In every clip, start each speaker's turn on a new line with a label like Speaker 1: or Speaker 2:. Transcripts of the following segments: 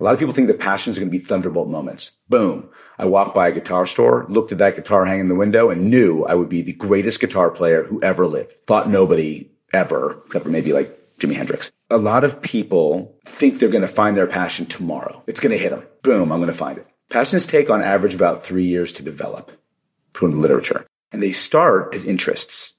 Speaker 1: A lot of people think that passions are going to be thunderbolt moments. Boom. I walked by a guitar store, looked at that guitar hanging in the window and knew I would be the greatest guitar player who ever lived. Thought nobody ever, except for maybe like Jimi Hendrix. A lot of people think they're going to find their passion tomorrow. It's going to hit them. Boom. I'm going to find it. Passions take on average about three years to develop from the literature and they start as interests.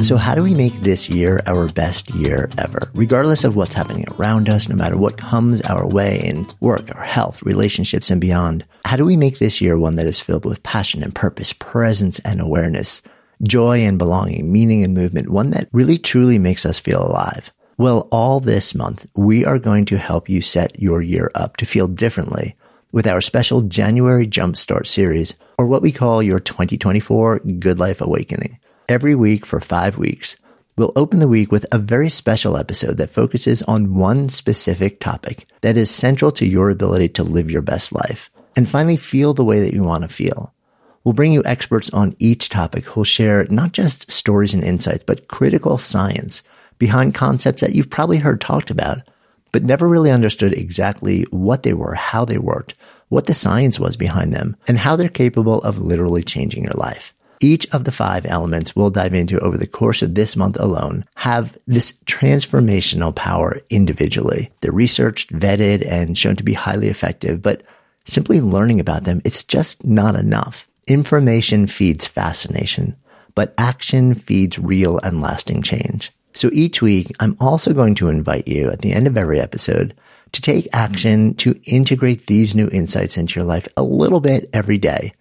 Speaker 2: So, how do we make this year our best year ever? Regardless of what's happening around us, no matter what comes our way in work, our health, relationships, and beyond, how do we make this year one that is filled with passion and purpose, presence and awareness, joy and belonging, meaning and movement, one that really truly makes us feel alive? Well, all this month, we are going to help you set your year up to feel differently with our special January Jumpstart series, or what we call your 2024 Good Life Awakening. Every week for five weeks, we'll open the week with a very special episode that focuses on one specific topic that is central to your ability to live your best life and finally feel the way that you want to feel. We'll bring you experts on each topic who'll share not just stories and insights, but critical science behind concepts that you've probably heard talked about but never really understood exactly what they were, how they worked, what the science was behind them, and how they're capable of literally changing your life. Each of the five elements we'll dive into over the course of this month alone have this transformational power individually. They're researched, vetted, and shown to be highly effective, but simply learning about them, it's just not enough. Information feeds fascination, but action feeds real and lasting change. So each week, I'm also going to invite you at the end of every episode to take action to integrate these new insights into your life a little bit every day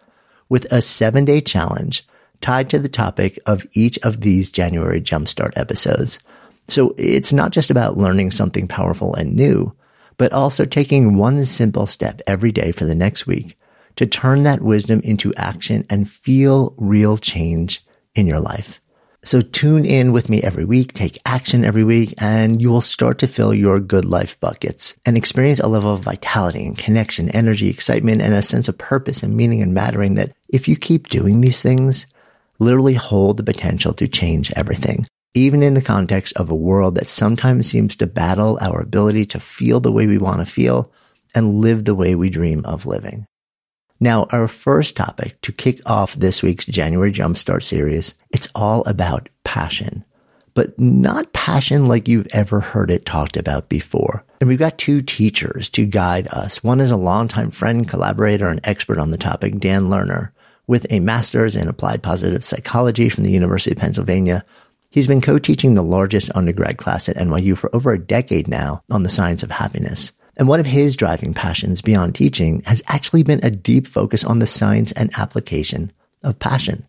Speaker 2: with a seven day challenge tied to the topic of each of these January Jumpstart episodes. So it's not just about learning something powerful and new, but also taking one simple step every day for the next week to turn that wisdom into action and feel real change in your life. So tune in with me every week, take action every week, and you will start to fill your good life buckets and experience a level of vitality and connection, energy, excitement, and a sense of purpose and meaning and mattering that if you keep doing these things, literally hold the potential to change everything. Even in the context of a world that sometimes seems to battle our ability to feel the way we want to feel and live the way we dream of living. Now, our first topic to kick off this week's January Jumpstart series, it's all about passion, but not passion like you've ever heard it talked about before. And we've got two teachers to guide us. One is a longtime friend, collaborator, and expert on the topic, Dan Lerner, with a master's in applied positive psychology from the University of Pennsylvania. He's been co-teaching the largest undergrad class at NYU for over a decade now on the science of happiness. And one of his driving passions beyond teaching has actually been a deep focus on the science and application of passion.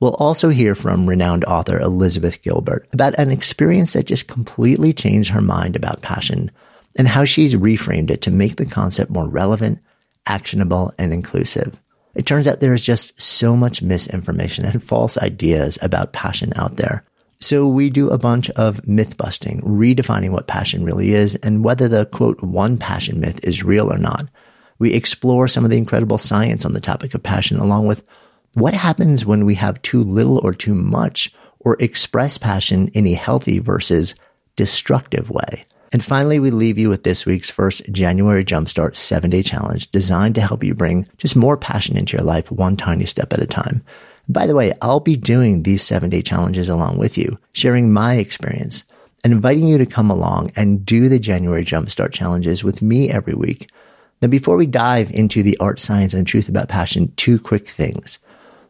Speaker 2: We'll also hear from renowned author Elizabeth Gilbert about an experience that just completely changed her mind about passion and how she's reframed it to make the concept more relevant, actionable, and inclusive. It turns out there is just so much misinformation and false ideas about passion out there. So we do a bunch of myth busting, redefining what passion really is and whether the quote one passion myth is real or not. We explore some of the incredible science on the topic of passion along with what happens when we have too little or too much or express passion in a healthy versus destructive way. And finally, we leave you with this week's first January Jumpstart seven day challenge designed to help you bring just more passion into your life one tiny step at a time. By the way, I'll be doing these seven day challenges along with you, sharing my experience and inviting you to come along and do the January Jumpstart challenges with me every week. Now, before we dive into the art, science, and truth about passion, two quick things.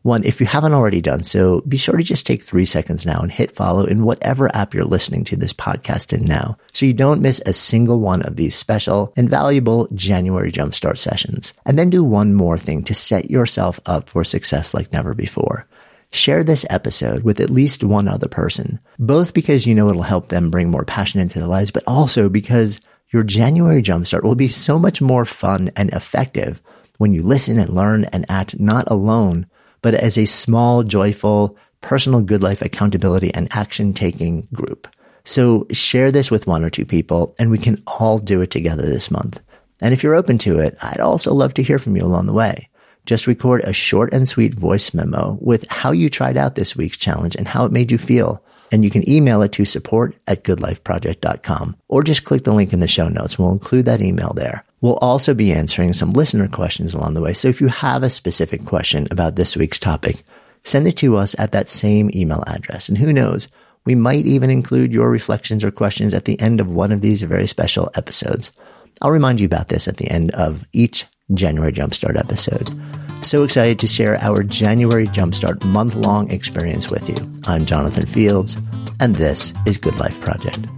Speaker 2: One, if you haven't already done so, be sure to just take three seconds now and hit follow in whatever app you're listening to this podcast in now so you don't miss a single one of these special and valuable January Jumpstart sessions. And then do one more thing to set yourself up for success like never before. Share this episode with at least one other person, both because you know it'll help them bring more passion into their lives, but also because your January Jumpstart will be so much more fun and effective when you listen and learn and act not alone but as a small, joyful, personal good life accountability and action taking group. So share this with one or two people and we can all do it together this month. And if you're open to it, I'd also love to hear from you along the way. Just record a short and sweet voice memo with how you tried out this week's challenge and how it made you feel and you can email it to support at goodlifeproject.com or just click the link in the show notes. We'll include that email there. We'll also be answering some listener questions along the way. So if you have a specific question about this week's topic, send it to us at that same email address. And who knows, we might even include your reflections or questions at the end of one of these very special episodes. I'll remind you about this at the end of each January Jumpstart episode. So excited to share our January Jumpstart month long experience with you. I'm Jonathan Fields, and this is Good Life Project.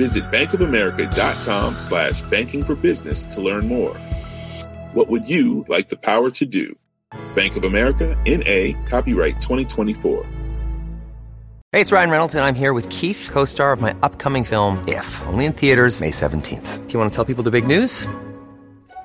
Speaker 3: Visit bankofamerica.com slash banking for business to learn more. What would you like the power to do? Bank of America, NA, copyright 2024.
Speaker 4: Hey, it's Ryan Reynolds, and I'm here with Keith, co star of my upcoming film, If, only in theaters, May 17th. Do you want to tell people the big news?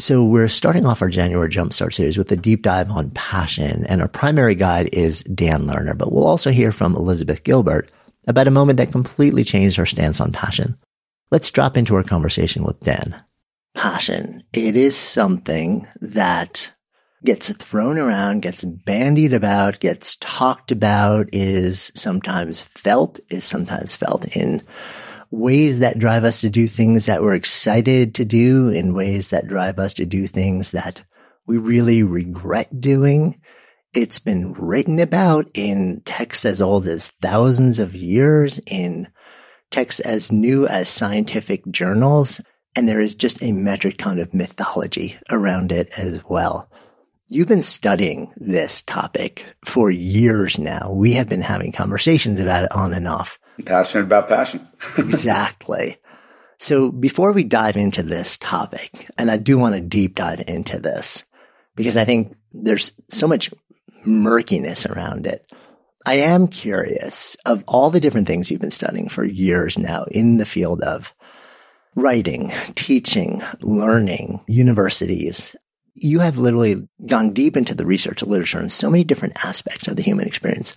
Speaker 2: So we're starting off our January Jumpstart series with a deep dive on passion, and our primary guide is Dan Lerner, but we'll also hear from Elizabeth Gilbert about a moment that completely changed our stance on passion. Let's drop into our conversation with Dan. Passion. It is something that gets thrown around, gets bandied about, gets talked about, is sometimes felt, is sometimes felt in ways that drive us to do things that we're excited to do, in ways that drive us to do things that we really regret doing. It's been written about in texts as old as thousands of years, in texts as new as scientific journals. And there is just a metric ton of mythology around it as well. You've been studying this topic for years now. We have been having conversations about it on and off.
Speaker 1: Passionate about passion.
Speaker 2: exactly. So before we dive into this topic, and I do want to deep dive into this because I think there's so much murkiness around it. I am curious of all the different things you've been studying for years now in the field of writing, teaching, learning, universities. You have literally gone deep into the research of literature in so many different aspects of the human experience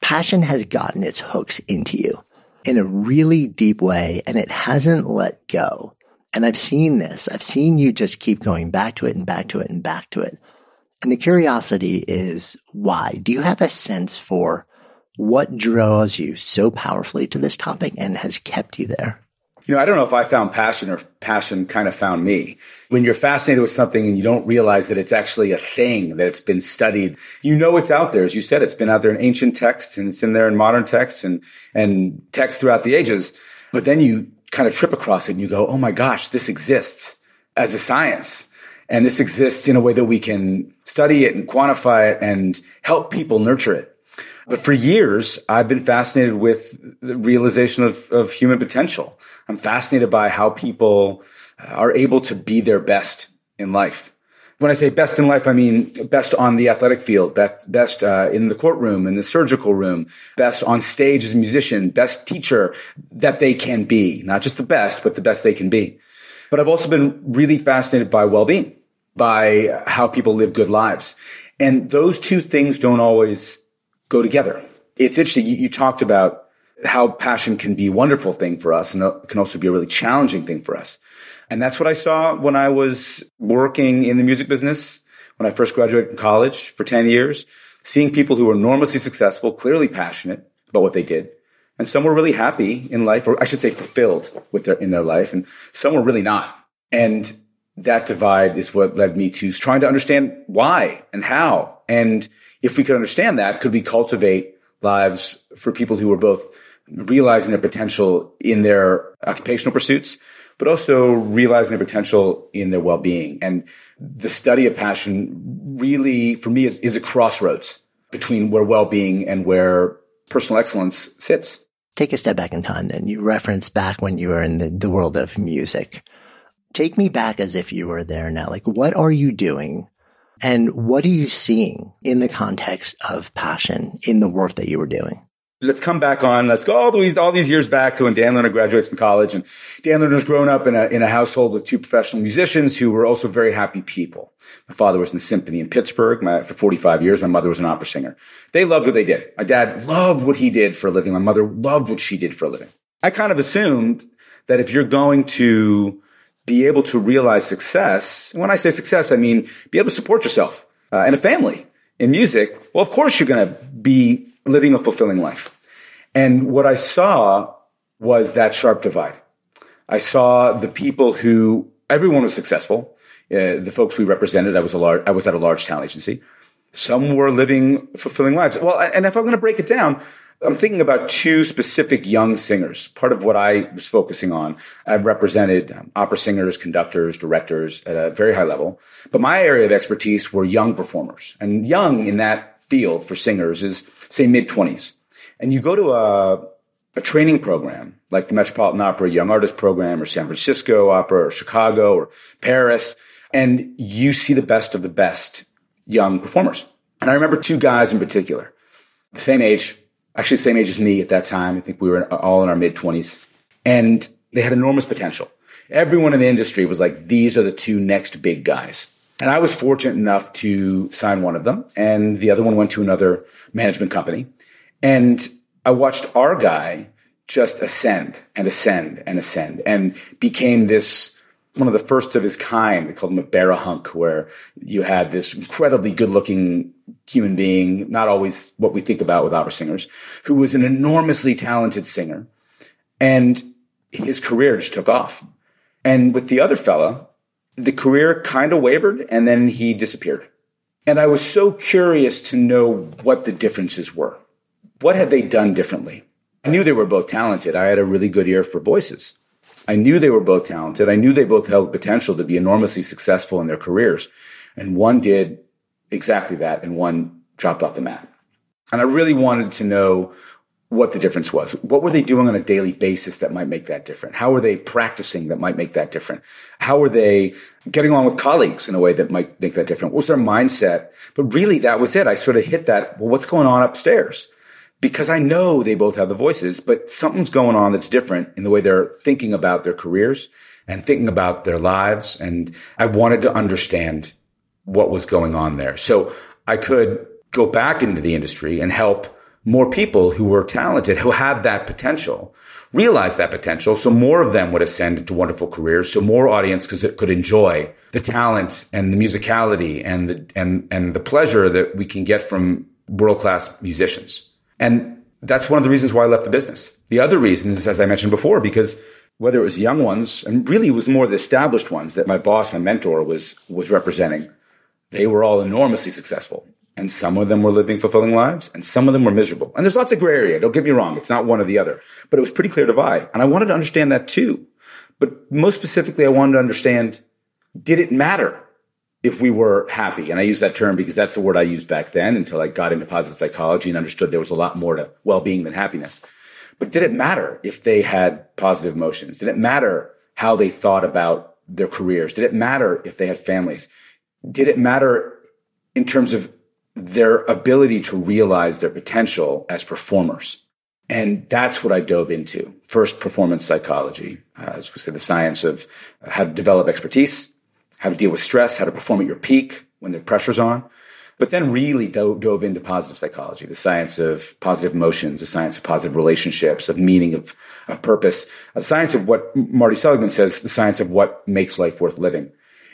Speaker 2: passion has gotten its hooks into you in a really deep way and it hasn't let go. And I've seen this. I've seen you just keep going back to it and back to it and back to it. And the curiosity is why? Do you have a sense for what draws you so powerfully to this topic and has kept you there?
Speaker 1: You know, I don't know if I found passion or passion kind of found me. When you're fascinated with something and you don't realize that it's actually a thing, that it's been studied, you know it's out there. As you said, it's been out there in ancient texts and it's in there in modern texts and, and texts throughout the ages. But then you kind of trip across it and you go, Oh my gosh, this exists as a science. And this exists in a way that we can study it and quantify it and help people nurture it. But for years, I've been fascinated with the realization of, of human potential. I'm fascinated by how people are able to be their best in life. When I say best in life, I mean best on the athletic field, best, best uh, in the courtroom, in the surgical room, best on stage as a musician, best teacher that they can be. Not just the best, but the best they can be. But I've also been really fascinated by well-being, by how people live good lives. And those two things don't always go together. It's interesting. You, you talked about how passion can be a wonderful thing for us and it can also be a really challenging thing for us. And that's what I saw when I was working in the music business when I first graduated from college for 10 years, seeing people who were enormously successful, clearly passionate about what they did. And some were really happy in life, or I should say fulfilled with their, in their life. And some were really not. And that divide is what led me to trying to understand why and how. And if we could understand that, could we cultivate lives for people who were both realizing their potential in their occupational pursuits, but also realizing their potential in their well-being. And the study of passion really, for me, is, is a crossroads between where well-being and where personal excellence sits.
Speaker 2: Take a step back in time then. You reference back when you were in the, the world of music. Take me back as if you were there now. Like, what are you doing? And what are you seeing in the context of passion in the work that you were doing?
Speaker 1: Let's come back on. Let's go all these all these years back to when Dan Lerner graduates from college, and Dan Lerner's grown up in a in a household with two professional musicians who were also very happy people. My father was in the symphony in Pittsburgh my, for 45 years. My mother was an opera singer. They loved what they did. My dad loved what he did for a living. My mother loved what she did for a living. I kind of assumed that if you're going to be able to realize success, when I say success, I mean be able to support yourself uh, and a family in music. Well, of course you're going to be living a fulfilling life. And what I saw was that sharp divide. I saw the people who everyone was successful. Uh, the folks we represented, I was a large, I was at a large talent agency. Some were living fulfilling lives. Well, and if I'm going to break it down, I'm thinking about two specific young singers. Part of what I was focusing on, I've represented um, opera singers, conductors, directors at a very high level. But my area of expertise were young performers. And young in that field for singers is say mid twenties. And you go to a, a training program like the Metropolitan Opera Young Artist Program or San Francisco Opera or Chicago or Paris, and you see the best of the best young performers. And I remember two guys in particular, the same age, actually the same age as me at that time. I think we were all in our mid twenties and they had enormous potential. Everyone in the industry was like, these are the two next big guys. And I was fortunate enough to sign one of them, and the other one went to another management company. And I watched our guy just ascend and ascend and ascend and became this one of the first of his kind. They called him a barihunk, where you had this incredibly good looking human being, not always what we think about with opera singers, who was an enormously talented singer. And his career just took off. And with the other fella, the career kind of wavered and then he disappeared. And I was so curious to know what the differences were. What had they done differently? I knew they were both talented. I had a really good ear for voices. I knew they were both talented. I knew they both held potential to be enormously successful in their careers. And one did exactly that and one dropped off the mat. And I really wanted to know what the difference was. What were they doing on a daily basis that might make that different? How were they practicing that might make that different? How were they getting along with colleagues in a way that might make that different? What was their mindset? But really, that was it. I sort of hit that. Well, what's going on upstairs? Because I know they both have the voices, but something's going on that's different in the way they're thinking about their careers and thinking about their lives. And I wanted to understand what was going on there. So I could go back into the industry and help more people who were talented, who had that potential, realized that potential. So more of them would ascend into wonderful careers. So more audience could, could enjoy the talents and the musicality and the, and, and the pleasure that we can get from world class musicians. And that's one of the reasons why I left the business. The other reasons, as I mentioned before, because whether it was young ones and really it was more the established ones that my boss, my mentor was, was representing, they were all enormously successful and some of them were living fulfilling lives and some of them were miserable. And there's lots of gray area. Don't get me wrong. It's not one or the other, but it was pretty clear divide. And I wanted to understand that too. But most specifically, I wanted to understand, did it matter if we were happy. And I use that term because that's the word I used back then until I got into positive psychology and understood there was a lot more to well being than happiness. But did it matter if they had positive emotions? Did it matter how they thought about their careers? Did it matter if they had families? Did it matter in terms of their ability to realize their potential as performers? And that's what I dove into. First, performance psychology, uh, as we say, the science of how to develop expertise, how to deal with stress, how to perform at your peak when the pressure's on. But then really dove, dove into positive psychology, the science of positive emotions, the science of positive relationships, of meaning, of, of purpose, the science of what Marty Seligman says, the science of what makes life worth living.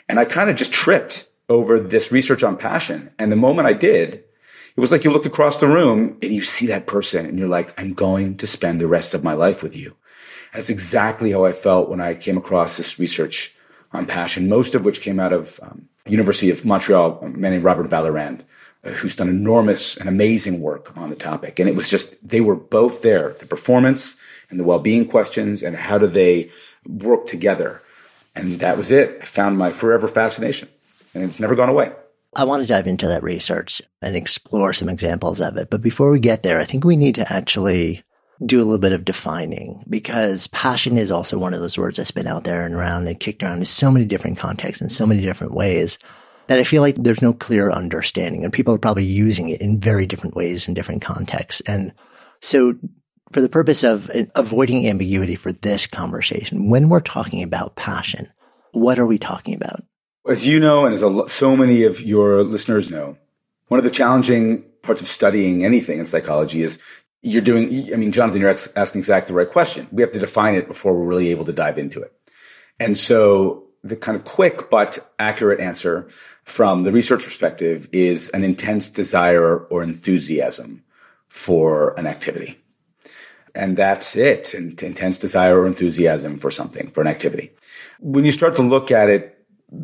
Speaker 1: And I kind of just tripped over this research on passion. And the moment I did, it was like you look across the room and you see that person and you're like, I'm going to spend the rest of my life with you. That's exactly how I felt when I came across this research on passion, most of which came out of um, University of Montreal, a man named Robert Vallerand, uh, who's done enormous and amazing work on the topic. And it was just, they were both there, the performance and the well-being questions and how do they work together. And that was it. I found my forever fascination and it's never gone away.
Speaker 2: I want to dive into that research and explore some examples of it. But before we get there, I think we need to actually do a little bit of defining because passion is also one of those words that's been out there and around and kicked around in so many different contexts in so many different ways that I feel like there's no clear understanding and people are probably using it in very different ways in different contexts. And so for the purpose of avoiding ambiguity for this conversation, when we're talking about passion, what are we talking about?
Speaker 1: As you know, and as a, so many of your listeners know, one of the challenging parts of studying anything in psychology is you're doing, I mean, Jonathan, you're asking exactly the right question. We have to define it before we're really able to dive into it. And so the kind of quick but accurate answer from the research perspective is an intense desire or enthusiasm for an activity. And that's it. Intense desire or enthusiasm for something, for an activity. When you start to look at it,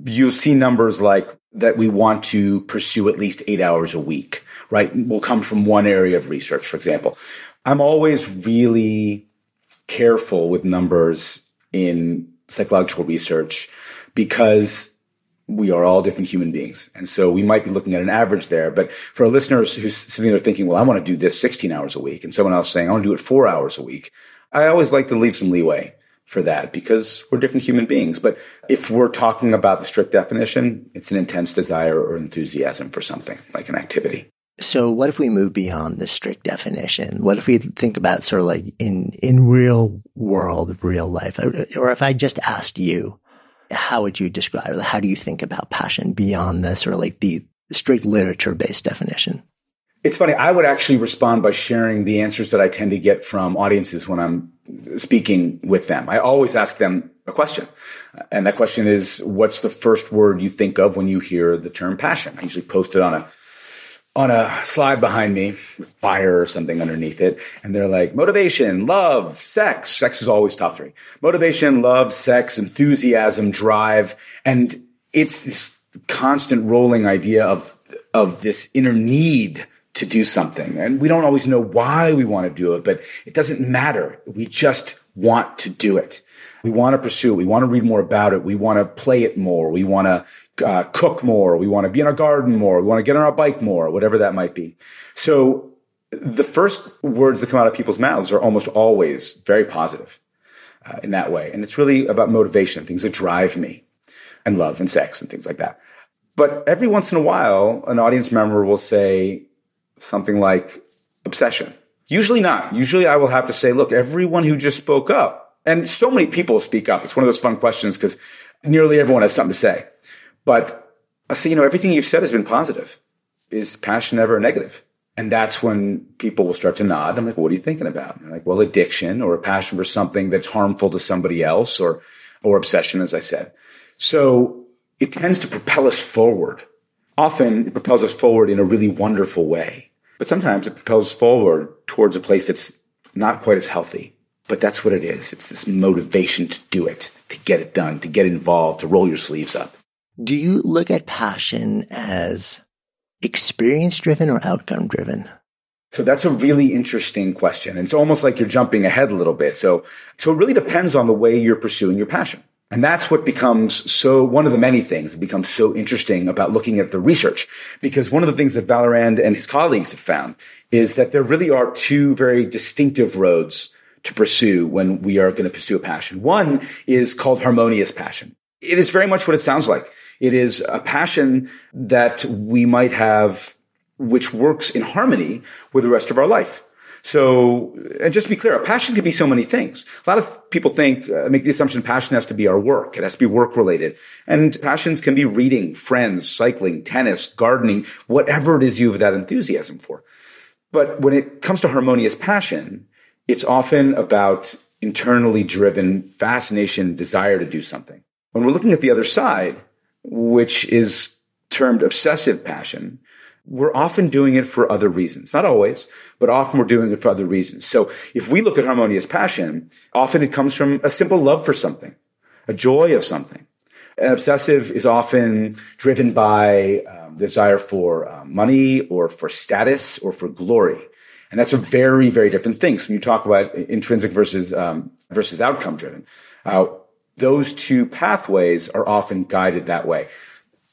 Speaker 1: you see numbers like that we want to pursue at least eight hours a week right, will come from one area of research, for example. I'm always really careful with numbers in psychological research because we are all different human beings. And so we might be looking at an average there. But for listeners who's sitting there thinking, well, I want to do this 16 hours a week, and someone else saying, I want to do it four hours a week, I always like to leave some leeway for that because we're different human beings. But if we're talking about the strict definition, it's an intense desire or enthusiasm for something like an activity.
Speaker 2: So what if we move beyond the strict definition? What if we think about sort of like in, in real world, real life? Or if I just asked you, how would you describe? How do you think about passion beyond the sort of like the strict literature based definition?
Speaker 1: It's funny. I would actually respond by sharing the answers that I tend to get from audiences when I'm speaking with them. I always ask them a question. And that question is, what's the first word you think of when you hear the term passion? I usually post it on a on a slide behind me with fire or something underneath it. And they're like, motivation, love, sex. Sex is always top three. Motivation, love, sex, enthusiasm, drive. And it's this constant rolling idea of, of this inner need to do something. And we don't always know why we want to do it, but it doesn't matter. We just want to do it. We want to pursue it. We want to read more about it. We want to play it more. We want to uh, cook more. We want to be in our garden more. We want to get on our bike more, whatever that might be. So the first words that come out of people's mouths are almost always very positive uh, in that way. And it's really about motivation, things that drive me and love and sex and things like that. But every once in a while, an audience member will say something like obsession. Usually not. Usually I will have to say, look, everyone who just spoke up, and so many people speak up. It's one of those fun questions because nearly everyone has something to say. But I say, you know, everything you've said has been positive. Is passion ever negative? And that's when people will start to nod. I'm like, what are you thinking about? And like, well, addiction or a passion for something that's harmful to somebody else or, or obsession, as I said. So it tends to propel us forward. Often it propels us forward in a really wonderful way, but sometimes it propels forward towards a place that's not quite as healthy. But that's what it is. It's this motivation to do it, to get it done, to get involved, to roll your sleeves up.
Speaker 2: Do you look at passion as experience driven or outcome driven?
Speaker 1: So that's a really interesting question. It's almost like you're jumping ahead a little bit. So, so it really depends on the way you're pursuing your passion. And that's what becomes so, one of the many things that becomes so interesting about looking at the research. Because one of the things that Vallerand and his colleagues have found is that there really are two very distinctive roads to pursue when we are going to pursue a passion. One is called harmonious passion. It is very much what it sounds like. It is a passion that we might have, which works in harmony with the rest of our life. So, and just to be clear, a passion can be so many things. A lot of people think, uh, make the assumption passion has to be our work. It has to be work related. And passions can be reading, friends, cycling, tennis, gardening, whatever it is you have that enthusiasm for. But when it comes to harmonious passion, it's often about internally driven fascination, desire to do something. When we're looking at the other side, which is termed obsessive passion, we're often doing it for other reasons. Not always, but often we're doing it for other reasons. So if we look at harmonious passion, often it comes from a simple love for something, a joy of something. An obsessive is often driven by um, desire for uh, money or for status or for glory. And that's a very, very different thing. So when you talk about intrinsic versus, um, versus outcome driven, uh, those two pathways are often guided that way.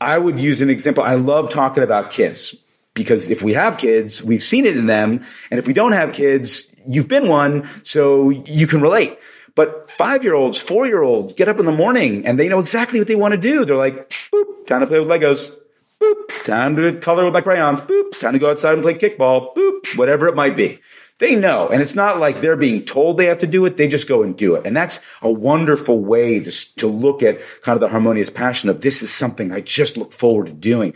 Speaker 1: I would use an example. I love talking about kids because if we have kids, we've seen it in them. And if we don't have kids, you've been one, so you can relate. But five year olds, four year olds get up in the morning and they know exactly what they want to do. They're like, boop, time to play with Legos. Boop, time to color with my crayons. Boop, time to go outside and play kickball. Boop, whatever it might be. They know. And it's not like they're being told they have to do it. They just go and do it. And that's a wonderful way to, to look at kind of the harmonious passion of this is something I just look forward to doing.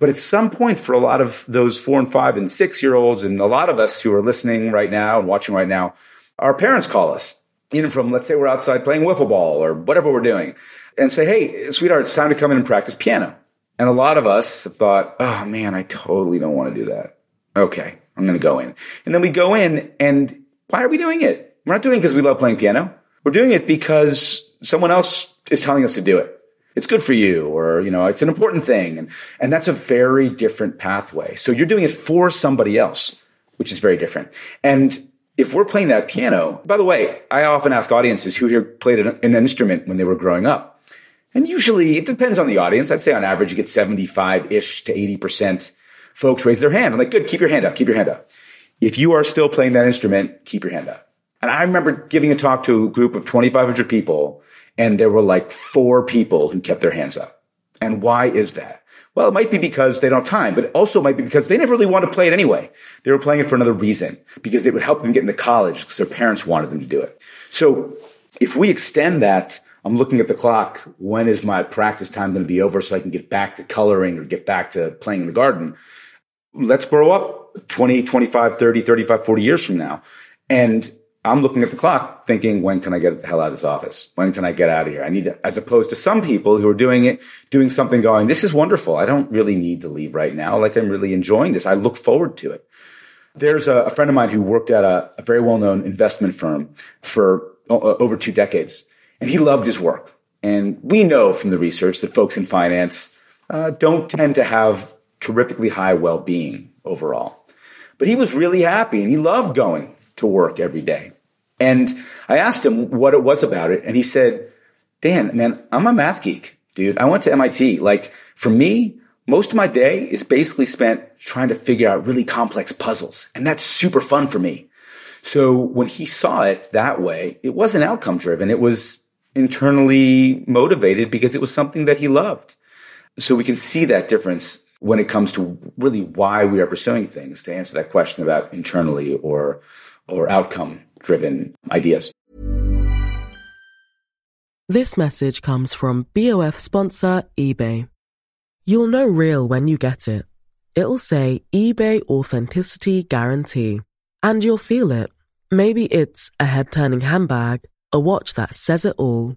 Speaker 1: But at some point for a lot of those four and five and six year olds and a lot of us who are listening right now and watching right now, our parents call us even from, let's say we're outside playing wiffle ball or whatever we're doing and say, Hey, sweetheart, it's time to come in and practice piano. And a lot of us have thought, Oh man, I totally don't want to do that. Okay. I'm going to go in. And then we go in and why are we doing it? We're not doing it because we love playing piano. We're doing it because someone else is telling us to do it. It's good for you or, you know, it's an important thing. And, and that's a very different pathway. So you're doing it for somebody else, which is very different. And if we're playing that piano, by the way, I often ask audiences who here played an, an instrument when they were growing up. And usually it depends on the audience. I'd say on average you get 75 ish to 80% folks raise their hand. I'm like, good, keep your hand up, keep your hand up. If you are still playing that instrument, keep your hand up. And I remember giving a talk to a group of 2,500 people, and there were like four people who kept their hands up. And why is that? Well, it might be because they don't have time, but it also might be because they never really want to play it anyway. They were playing it for another reason, because it would help them get into college because their parents wanted them to do it. So if we extend that, I'm looking at the clock. When is my practice time going to be over so I can get back to coloring or get back to playing in the garden? Let's grow up 20, 25, 30, 35, 40 years from now. And I'm looking at the clock thinking, when can I get the hell out of this office? When can I get out of here? I need to, as opposed to some people who are doing it, doing something going, this is wonderful. I don't really need to leave right now. Like I'm really enjoying this. I look forward to it. There's a, a friend of mine who worked at a, a very well-known investment firm for uh, over two decades and he loved his work. And we know from the research that folks in finance uh, don't tend to have terrifically high well being overall. But he was really happy and he loved going to work every day. And I asked him what it was about it. And he said, Dan, man, I'm a math geek, dude. I went to MIT. Like for me, most of my day is basically spent trying to figure out really complex puzzles. And that's super fun for me. So when he saw it that way, it wasn't outcome driven. It was internally motivated because it was something that he loved. So we can see that difference when it comes to really why we are pursuing things to answer that question about internally or or outcome driven ideas.
Speaker 5: This message comes from BOF sponsor eBay. You'll know real when you get it. It'll say eBay authenticity guarantee and you'll feel it. Maybe it's a head turning handbag, a watch that says it all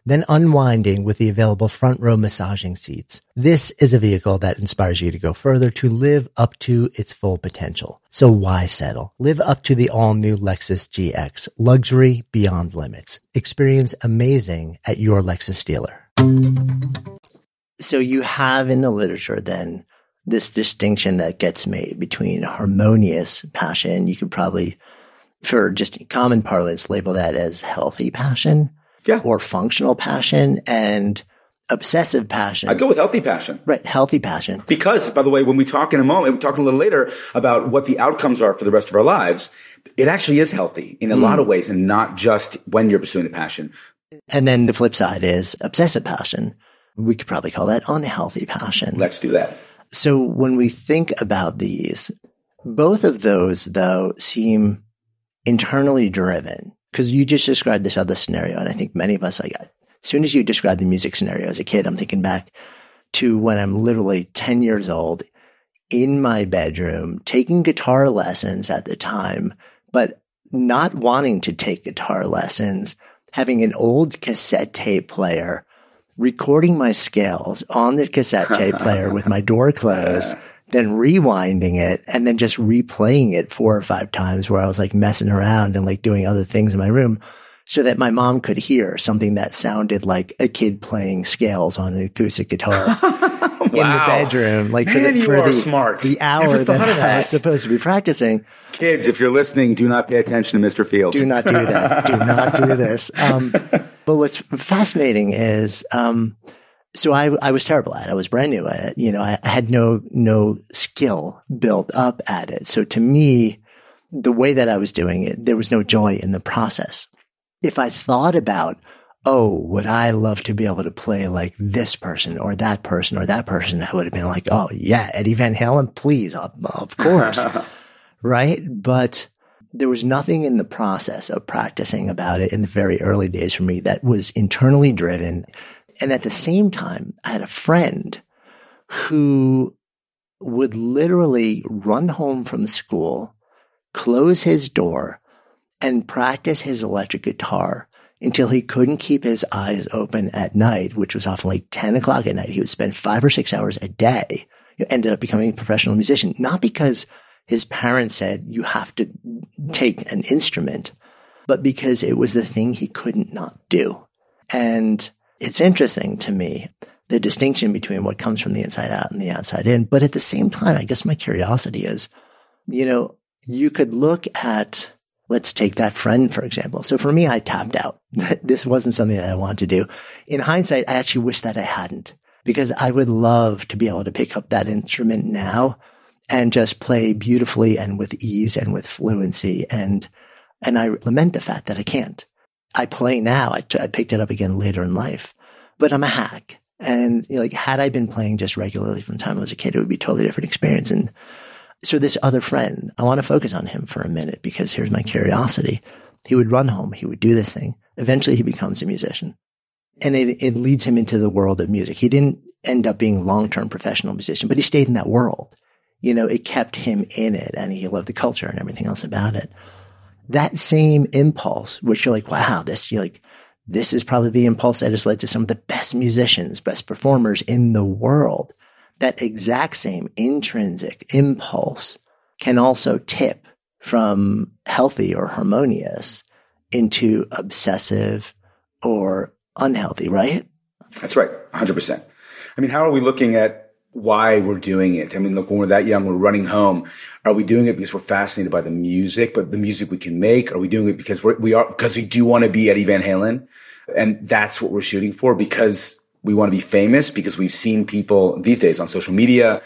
Speaker 2: then unwinding with the available front row massaging seats. This is a vehicle that inspires you to go further to live up to its full potential. So why settle? Live up to the all new Lexus GX, luxury beyond limits. Experience amazing at your Lexus dealer. So you have in the literature then this distinction that gets made between harmonious passion. You could probably, for just common parlance, label that as healthy passion
Speaker 1: Yeah.
Speaker 2: or functional passion and obsessive passion.
Speaker 1: I go with healthy passion.
Speaker 2: right. Healthy passion.
Speaker 1: Because, by the way, when we talk in a moment, we talk a little later about what the outcomes are for the rest of our lives. It actually is healthy in a hmm. lot of ways and not just when you're pursuing the passion.
Speaker 2: And then the flip side is obsessive passion. We could probably call that unhealthy passion.
Speaker 1: Let's do that.
Speaker 2: So when we think about these, both of those though seem internally driven because you just described this other scenario. And I think many of us, like, as soon as you describe the music scenario as a kid, I'm thinking back to when I'm literally 10 years old in my bedroom taking guitar lessons at the time, but not wanting to take guitar lessons, having an old cassette tape player, recording my scales on the cassette tape player with my door closed, then rewinding it and then just replaying it four or five times where I was like messing around and like doing other things in my room so that my mom could hear something that sounded like a kid playing scales on an acoustic guitar in the bedroom, like for the, for the,
Speaker 1: smart.
Speaker 2: the hour that,
Speaker 1: of
Speaker 2: I was supposed to be practicing.
Speaker 1: Kids, if you're listening, do not pay attention to Mr. Fields.
Speaker 2: Do not do that. do not do this. Um, but what's fascinating is, um, so I, I was terrible at it. I was brand new at it. You know, I, I had no, no skill built up at it. So to me, the way that I was doing it, there was no joy in the process. If I thought about, oh, would I love to be able to play like this person or that person or that person? I would have been like, oh yeah, Eddie Van Halen, please, of, of course. right? But there was nothing in the process of practicing about it in the very early days for me that was internally driven And at the same time, I had a friend who would literally run home from school, close his door, and practice his electric guitar until he couldn't keep his eyes open at night, which was often like 10 o'clock at night. He would spend five or six hours a day. He ended up becoming a professional musician, not because his parents said you have to take an instrument, but because it was the thing he couldn't not do. And it's interesting to me the distinction between what comes from the inside out and the outside in. But at the same time, I guess my curiosity is, you know, you could look at, let's take that friend, for example. So for me, I tapped out. this wasn't something that I wanted to do. In hindsight, I actually wish that I hadn't because I would love to be able to pick up that instrument now and just play beautifully and with ease and with fluency. And, and I lament the fact that I can't. I play now. I, I picked it up again later in life, but I'm a hack. And you know, like, had I been playing just regularly from the time I was a kid, it would be a totally different experience. And so this other friend, I want to focus on him for a minute because here's my curiosity. He would run home. He would do this thing. Eventually he becomes a musician and it, it leads him into the world of music. He didn't end up being a long-term professional musician, but he stayed in that world. You know, it kept him in it and he loved the culture and everything else about it. That same impulse, which you're like, wow, this, you're like, this is probably the impulse that has led to some of the best musicians, best performers in the world. That exact same intrinsic impulse can also tip from healthy or harmonious into obsessive or unhealthy, right?
Speaker 1: That's right. 100%. I mean, how are we looking at why we're doing it? I mean, look, when we're that young, we're running home. Are we doing it because we're fascinated by the music, but the music we can make? Are we doing it because we're, we are, because we do want to be Eddie Van Halen? And that's what we're shooting for because we want to be famous because we've seen people these days on social media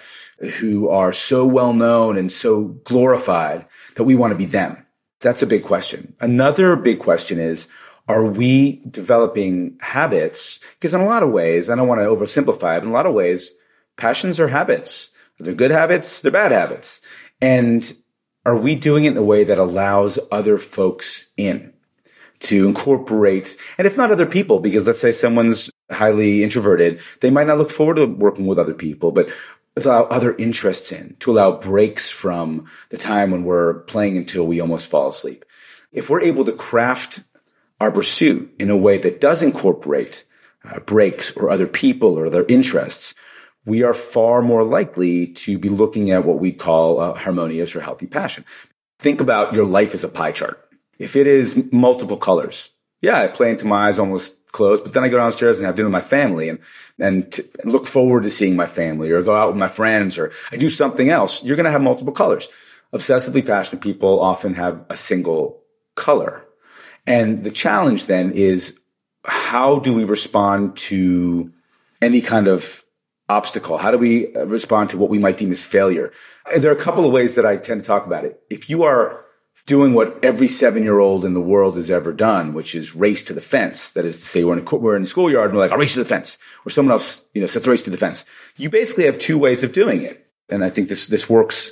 Speaker 1: who are so well known and so glorified that we want to be them. That's a big question. Another big question is, are we developing habits? Because in a lot of ways, I don't want to oversimplify but in a lot of ways, passions are habits. They're good habits, they're bad habits. And are we doing it in a way that allows other folks in to incorporate, and if not other people, because let's say someone's highly introverted, they might not look forward to working with other people, but allow other interests in, to allow breaks from the time when we're playing until we almost fall asleep. If we're able to craft our pursuit in a way that does incorporate uh, breaks or other people or other interests, we are far more likely to be looking at what we call a harmonious or healthy passion. Think about your life as a pie chart. If it is multiple colors, yeah, I play into my eyes almost closed, but then I go downstairs and have dinner with my family and, and, t- and look forward to seeing my family or go out with my friends or I do something else. You're going to have multiple colors. Obsessively passionate people often have a single color. And the challenge then is how do we respond to any kind of obstacle? How do we uh, respond to what we might deem as failure? There are a couple of ways that I tend to talk about it. If you are doing what every seven year old in the world has ever done, which is race to the fence. That is to say, we're in a, we're in a schoolyard and we're like, I'll race to the fence. Or someone else, you know, sets a race to the fence. You basically have two ways of doing it. And I think this, this works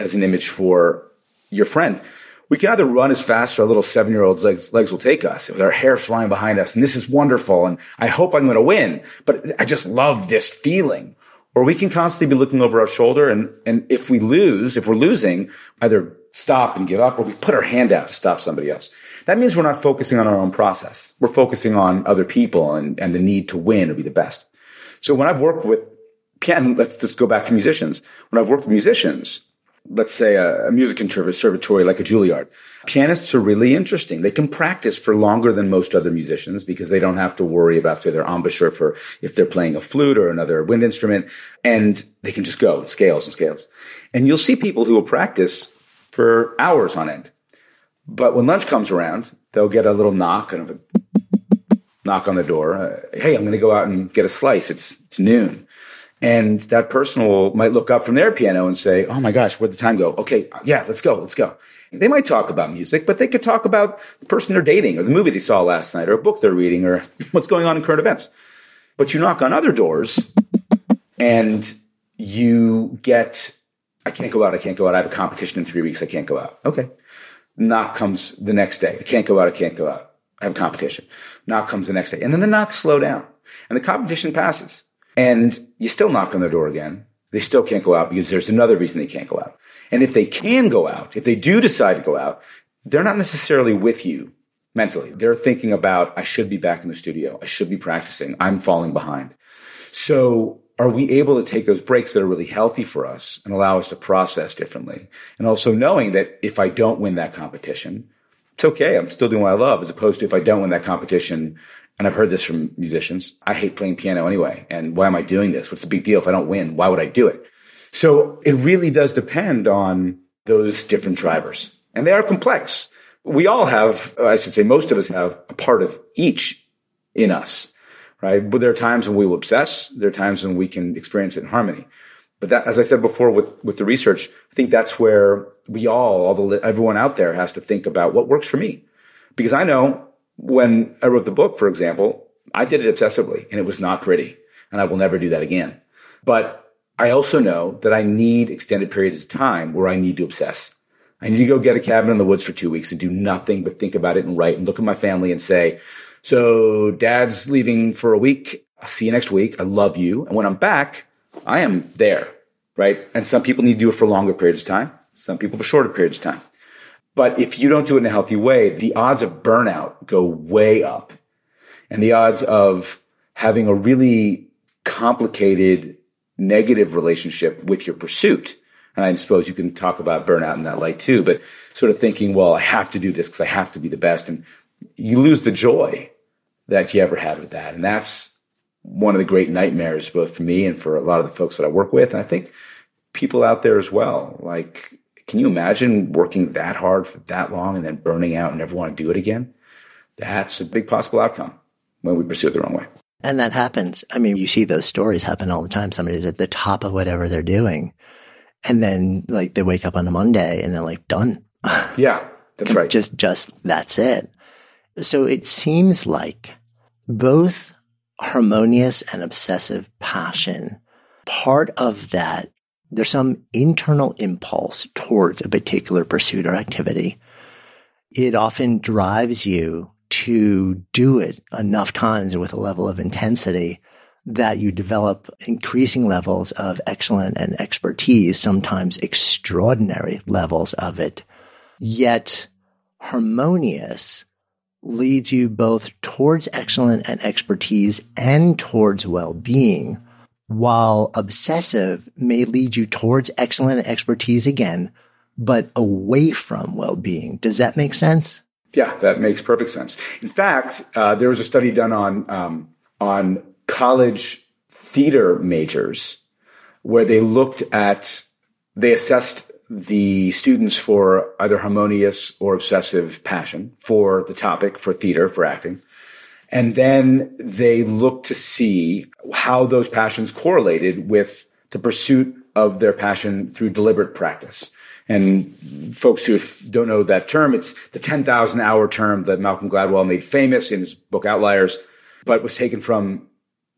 Speaker 1: as an image for your friend we can either run as fast as our little seven year old's legs, legs will take us with our hair flying behind us. And this is wonderful. And I hope I'm going to win, but I just love this feeling. Or we can constantly be looking over our shoulder. And, and if we lose, if we're losing, either stop and give up or we put our hand out to stop somebody else. That means we're not focusing on our own process. We're focusing on other people and, and the need to win or be the best. So when I've worked with piano, let's just go back to musicians. When I've worked with musicians, let's say a, a music conservatory like a Juilliard. Pianists are really interesting. They can practice for longer than most other musicians because they don't have to worry about, say, their embouchure for if they're playing a flute or another wind instrument, and they can just go scales and scales. And you'll see people who will practice for hours on end. But when lunch comes around, they'll get a little knock, kind of a knock on the door. Uh, hey, I'm going to go out and get a slice. It's it's noon. And that person will, might look up from their piano and say, Oh my gosh, where'd the time go? Okay. Yeah, let's go. Let's go. They might talk about music, but they could talk about the person they're dating or the movie they saw last night or a book they're reading or what's going on in current events. But you knock on other doors and you get, I can't go out. I can't go out. I have a competition in three weeks. I can't go out. Okay. Knock comes the next day. I can't go out. I can't go out. I have a competition. Knock comes the next day. And then the knocks slow down And the competition passes. And you still knock on their door again. They still can't go out because there's another reason they can't go out. And if they can go out, if they do decide to go out, they're not necessarily with you mentally. They're thinking about, I should be back in the studio. I should be practicing. I'm falling behind. So are we able to take those breaks that are really healthy for us and allow us to process differently? And also knowing that if I don't win that competition, it's okay. I'm still doing what I love as opposed to if I don't win that competition. And I've heard this from musicians. I hate playing piano anyway. And why am I doing this? What's the big deal? If I don't win, why would I do it? So it really does depend on those different drivers and they are complex. We all have, I should say most of us have a part of each in us right? But there are times when we will obsess. There are times when we can experience it in harmony. But that, as I said before with, with the research, I think that's where we all, all the, everyone out there has to think about what works for me. Because I know when I wrote the book, for example, I did it obsessively and it was not pretty and I will never do that again. But I also know that I need extended periods of time where I need to obsess. I need to go get a cabin in the woods for two weeks and do nothing but think about it and write and look at my family and say, so dad's leaving for a week. I'll see you next week. I love you. And when I'm back, I am there, right? And some people need to do it for longer periods of time. Some people for shorter periods of time. But if you don't do it in a healthy way, the odds of burnout go way up. And the odds of having a really complicated negative relationship with your pursuit. And I suppose you can talk about burnout in that light too, but sort of thinking, well, I have to do this because I have to be the best. And you lose the joy that you ever had with that. And that's one of the great nightmares, both for me and for a lot of the folks that I work with. And I think people out there as well. Like, can you imagine working that hard for that long and then burning out and never want to do it again? That's a big possible outcome when we pursue it the wrong way.
Speaker 2: And that happens. I mean, you see those stories happen all the time. Somebody's at the top of whatever they're doing. And then like they wake up on a Monday and they're like done.
Speaker 1: Yeah, that's right.
Speaker 2: just, just that's it. So it seems like both harmonious and obsessive passion, part of that, there's some internal impulse towards a particular pursuit or activity. It often drives you to do it enough times with a level of intensity that you develop increasing levels of excellence and expertise, sometimes extraordinary levels of it. Yet harmonious leads you both towards excellence and expertise and towards well-being, while obsessive may lead you towards excellent expertise again, but away from well-being. Does that make sense?
Speaker 1: Yeah, that makes perfect sense. In fact, uh, there was a study done on um, on college theater majors where they looked at they assessed the students for either harmonious or obsessive passion for the topic, for theater, for acting. And then they looked to see how those passions correlated with the pursuit of their passion through deliberate practice. And folks who don't know that term, it's the 10,000 hour term that Malcolm Gladwell made famous in his book Outliers, but was taken from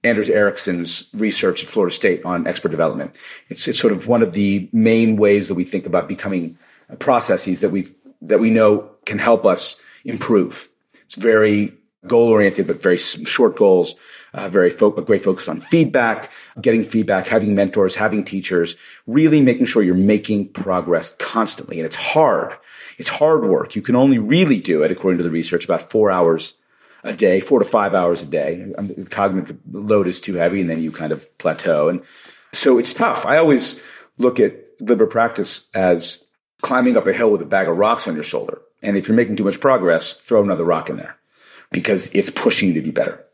Speaker 1: Anders Ericsson's research at Florida State on expert development. It's, it's sort of one of the main ways that we think about becoming processes that we that we know can help us improve. It's very goal oriented, but very short goals. Uh, very fo- great focus on feedback, getting feedback, having mentors, having teachers, really making sure you're making progress constantly. And it's hard. It's hard work. You can only really do it, according to the research, about four hours a day, four to five hours a day. The cognitive load is too heavy, and then you kind of plateau. And so it's tough. I always look at deliberate practice as climbing up a hill with a bag of rocks on your shoulder. And if you're making too much progress, throw another rock in there because it's pushing you to be better.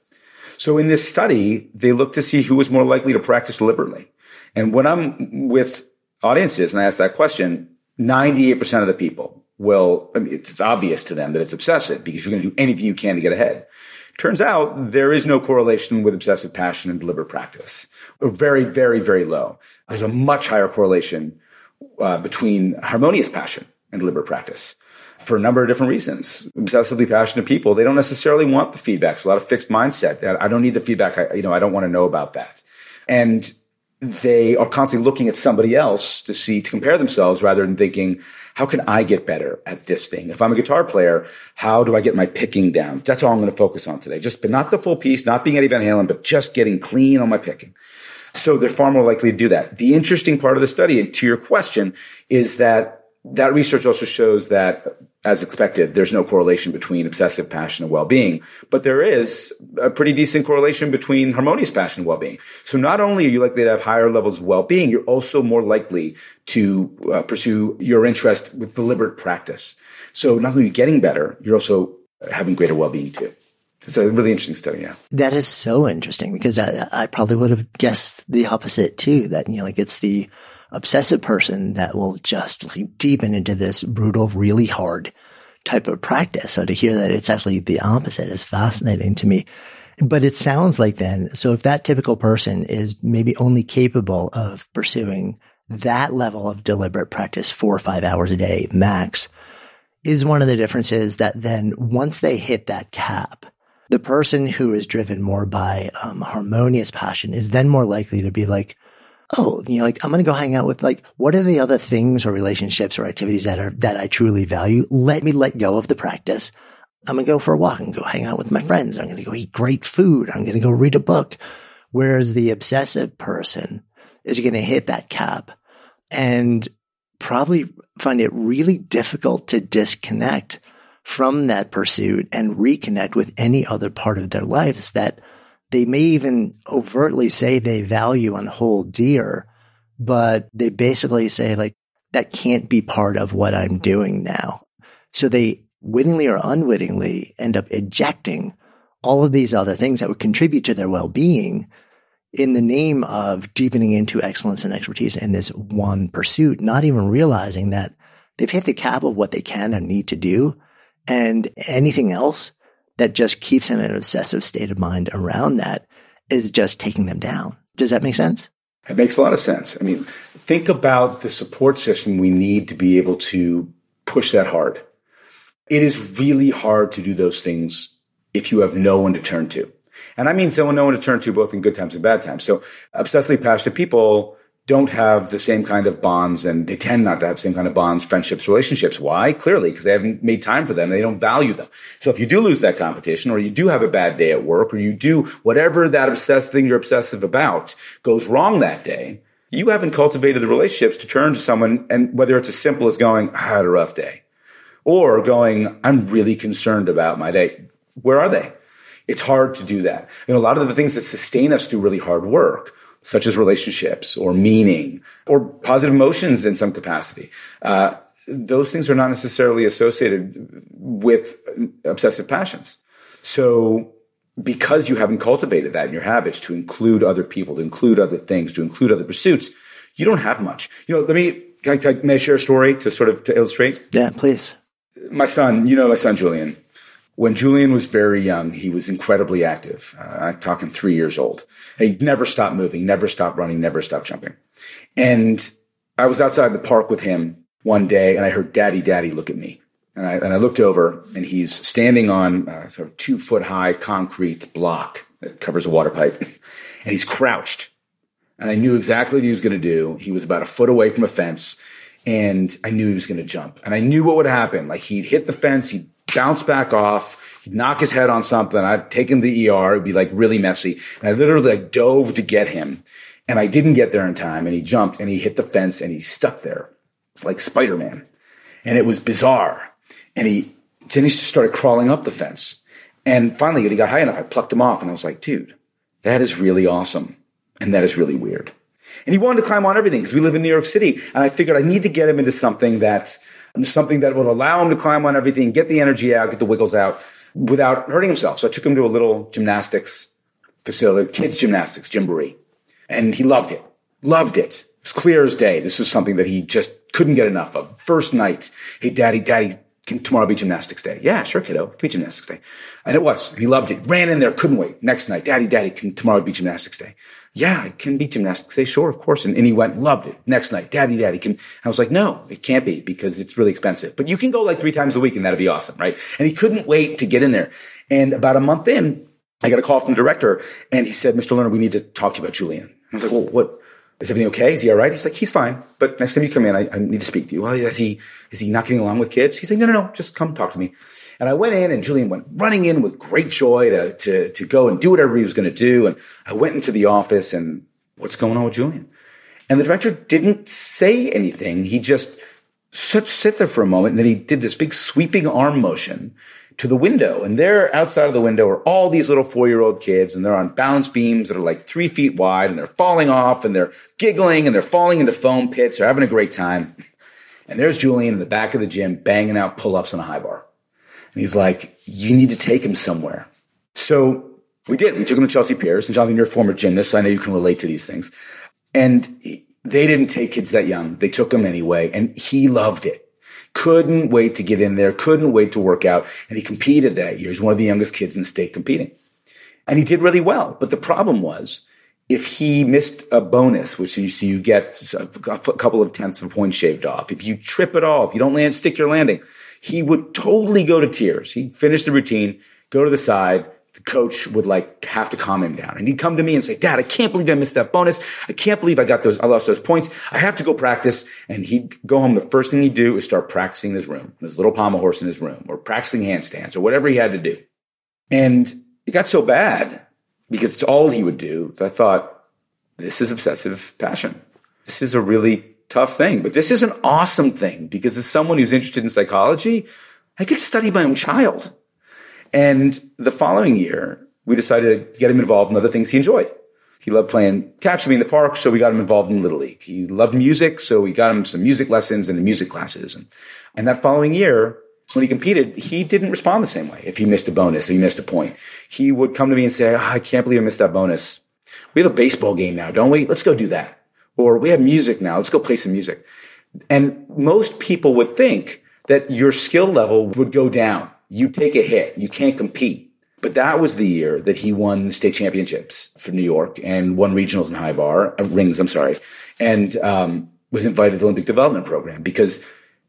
Speaker 1: So in this study, they looked to see who was more likely to practice deliberately. And when I'm with audiences and I ask that question, 98% of the people will, I mean, it's obvious to them that it's obsessive because you're going to do anything you can to get ahead. Turns out there is no correlation with obsessive passion and deliberate practice. Very, very, very low. There's a much higher correlation uh, between harmonious passion and deliberate practice for a number of different reasons. Obsessively passionate people, they don't necessarily want the feedback. It's a lot of fixed mindset. I don't need the feedback. I, you know, I don't want to know about that. And they are constantly looking at somebody else to see, to compare themselves rather than thinking, how can I get better at this thing? If I'm a guitar player, how do I get my picking down? That's all I'm going to focus on today. Just, but not the full piece, not being Eddie Van Halen, but just getting clean on my picking. So they're far more likely to do that. The interesting part of the study, and to your question, is that that research also shows that as expected, there's no correlation between obsessive passion and well-being, but there is a pretty decent correlation between harmonious passion and well-being. So not only are you likely to have higher levels of well-being, you're also more likely to uh, pursue your interest with deliberate practice. So not only are you getting better, you're also having greater well-being too. It's a really interesting study, yeah.
Speaker 2: That is so interesting because I, I probably would have guessed the opposite too. That, you know, like it's the obsessive person that will just like deepen into this brutal, really hard type of practice. So to hear that it's actually the opposite is fascinating to me. But it sounds like then, so if that typical person is maybe only capable of pursuing that level of deliberate practice four or five hours a day max, is one of the differences that then once they hit that cap, the person who is driven more by um, harmonious passion is then more likely to be like, oh, you know, like I'm going to go hang out with like, what are the other things or relationships or activities that are, that I truly value? Let me let go of the practice. I'm going to go for a walk and go hang out with my friends. I'm going to go eat great food. I'm going to go read a book. Whereas the obsessive person is going to hit that cap and probably find it really difficult to disconnect from that pursuit and reconnect with any other part of their lives that they may even overtly say they value and hold dear, but they basically say like, that can't be part of what I'm doing now. So they wittingly or unwittingly end up ejecting all of these other things that would contribute to their well-being in the name of deepening into excellence and expertise in this one pursuit, not even realizing that they've hit the cap of what they can and need to do. And anything else that just keeps them in an obsessive state of mind around that is just taking them down. Does that make sense?
Speaker 1: It makes a lot of sense. I mean, think about the support system we need to be able to push that hard. It is really hard to do those things if you have no one to turn to. And I mean someone no one to turn to both in good times and bad times. So obsessively passionate people don't have the same kind of bonds and they tend not to have the same kind of bonds, friendships, relationships. Why? Clearly, because they haven't made time for them. They don't value them. So if you do lose that competition or you do have a bad day at work or you do whatever that obsessed thing you're obsessive about goes wrong that day, you haven't cultivated the relationships to turn to someone and whether it's as simple as going, I had a rough day or going, I'm really concerned about my day. Where are they? It's hard to do that. Know, a lot of the things that sustain us through really hard work such as relationships or meaning or positive emotions in some capacity. Uh, those things are not necessarily associated with obsessive passions. So because you haven't cultivated that in your habits to include other people, to include other things, to include other pursuits, you don't have much. You know, let me, can I, can I, may I share a story to sort of to illustrate?
Speaker 2: Yeah, please.
Speaker 1: My son, you know, my son Julian, when Julian was very young, he was incredibly active. Uh, I'm talking three years old. He never stopped moving, never stopped running, never stopped jumping. And I was outside the park with him one day and I heard daddy, daddy look at me. And I, and I looked over and he's standing on a sort of two foot high concrete block that covers a water pipe and he's crouched. And I knew exactly what he was going to do. He was about a foot away from a fence and I knew he was going to jump and I knew what would happen. Like he'd hit the fence, he'd bounce back off. He'd knock his head on something. I'd take him to the ER. It'd be like really messy. And I literally like dove to get him. And I didn't get there in time. And he jumped and he hit the fence and he stuck there like Spider-Man. And it was bizarre. And he, then he started crawling up the fence. And finally, when he got high enough, I plucked him off and I was like, dude, that is really awesome. And that is really weird. And he wanted to climb on everything because we live in New York City. And I figured I need to get him into something that something that would allow him to climb on everything, get the energy out, get the wiggles out without hurting himself. So I took him to a little gymnastics facility, kids gymnastics, gymboree. And he loved it. Loved it. It was clear as day. This is something that he just couldn't get enough of. First night, hey, daddy, daddy, can tomorrow be gymnastics day? Yeah, sure, kiddo. Be gymnastics day. And it was. He loved it. Ran in there, couldn't wait. Next night, daddy, daddy, can tomorrow be gymnastics day? Yeah, it can be gymnastics day. Sure, of course. And, and he went, loved it. Next night, daddy, daddy, can, I was like, no, it can't be because it's really expensive, but you can go like three times a week and that'd be awesome, right? And he couldn't wait to get in there. And about a month in, I got a call from the director and he said, Mr. Lerner, we need to talk to you about Julian. I was like, well, what, is everything okay? Is he all right? He's like, he's fine. But next time you come in, I, I need to speak to you. Well, is he, is he not getting along with kids? He's like, no, no, no, just come talk to me. And I went in and Julian went running in with great joy to, to, to go and do whatever he was going to do. And I went into the office and what's going on with Julian? And the director didn't say anything. He just sat, sit there for a moment and then he did this big sweeping arm motion to the window. And there outside of the window are all these little four year old kids and they're on balance beams that are like three feet wide and they're falling off and they're giggling and they're falling into foam pits. They're having a great time. And there's Julian in the back of the gym banging out pull ups on a high bar. And he's like, you need to take him somewhere. So we did. We took him to Chelsea Piers and Jonathan, you're a former gymnast. So I know you can relate to these things. And they didn't take kids that young. They took him anyway and he loved it couldn't wait to get in there, couldn't wait to work out. And he competed that year. He's one of the youngest kids in the state competing. And he did really well. But the problem was if he missed a bonus, which you see you get a couple of tenths of a point shaved off, if you trip at all, if you don't land, stick your landing, he would totally go to tears. He'd finish the routine, go to the side, the coach would like have to calm him down. And he'd come to me and say, Dad, I can't believe I missed that bonus. I can't believe I got those, I lost those points. I have to go practice. And he'd go home. The first thing he'd do is start practicing in his room, his little pommel horse in his room, or practicing handstands or whatever he had to do. And it got so bad because it's all he would do that I thought, this is obsessive passion. This is a really tough thing, but this is an awesome thing because as someone who's interested in psychology, I could study my own child. And the following year, we decided to get him involved in other things he enjoyed. He loved playing catch with me in the park, so we got him involved in Little League. He loved music, so we got him some music lessons and music classes. And, and that following year, when he competed, he didn't respond the same way. If he missed a bonus, he missed a point, he would come to me and say, oh, I can't believe I missed that bonus. We have a baseball game now, don't we? Let's go do that. Or we have music now. Let's go play some music. And most people would think that your skill level would go down you take a hit. You can't compete. But that was the year that he won state championships for New York and won regionals in high bar, uh, rings, I'm sorry, and um, was invited to the Olympic Development Program because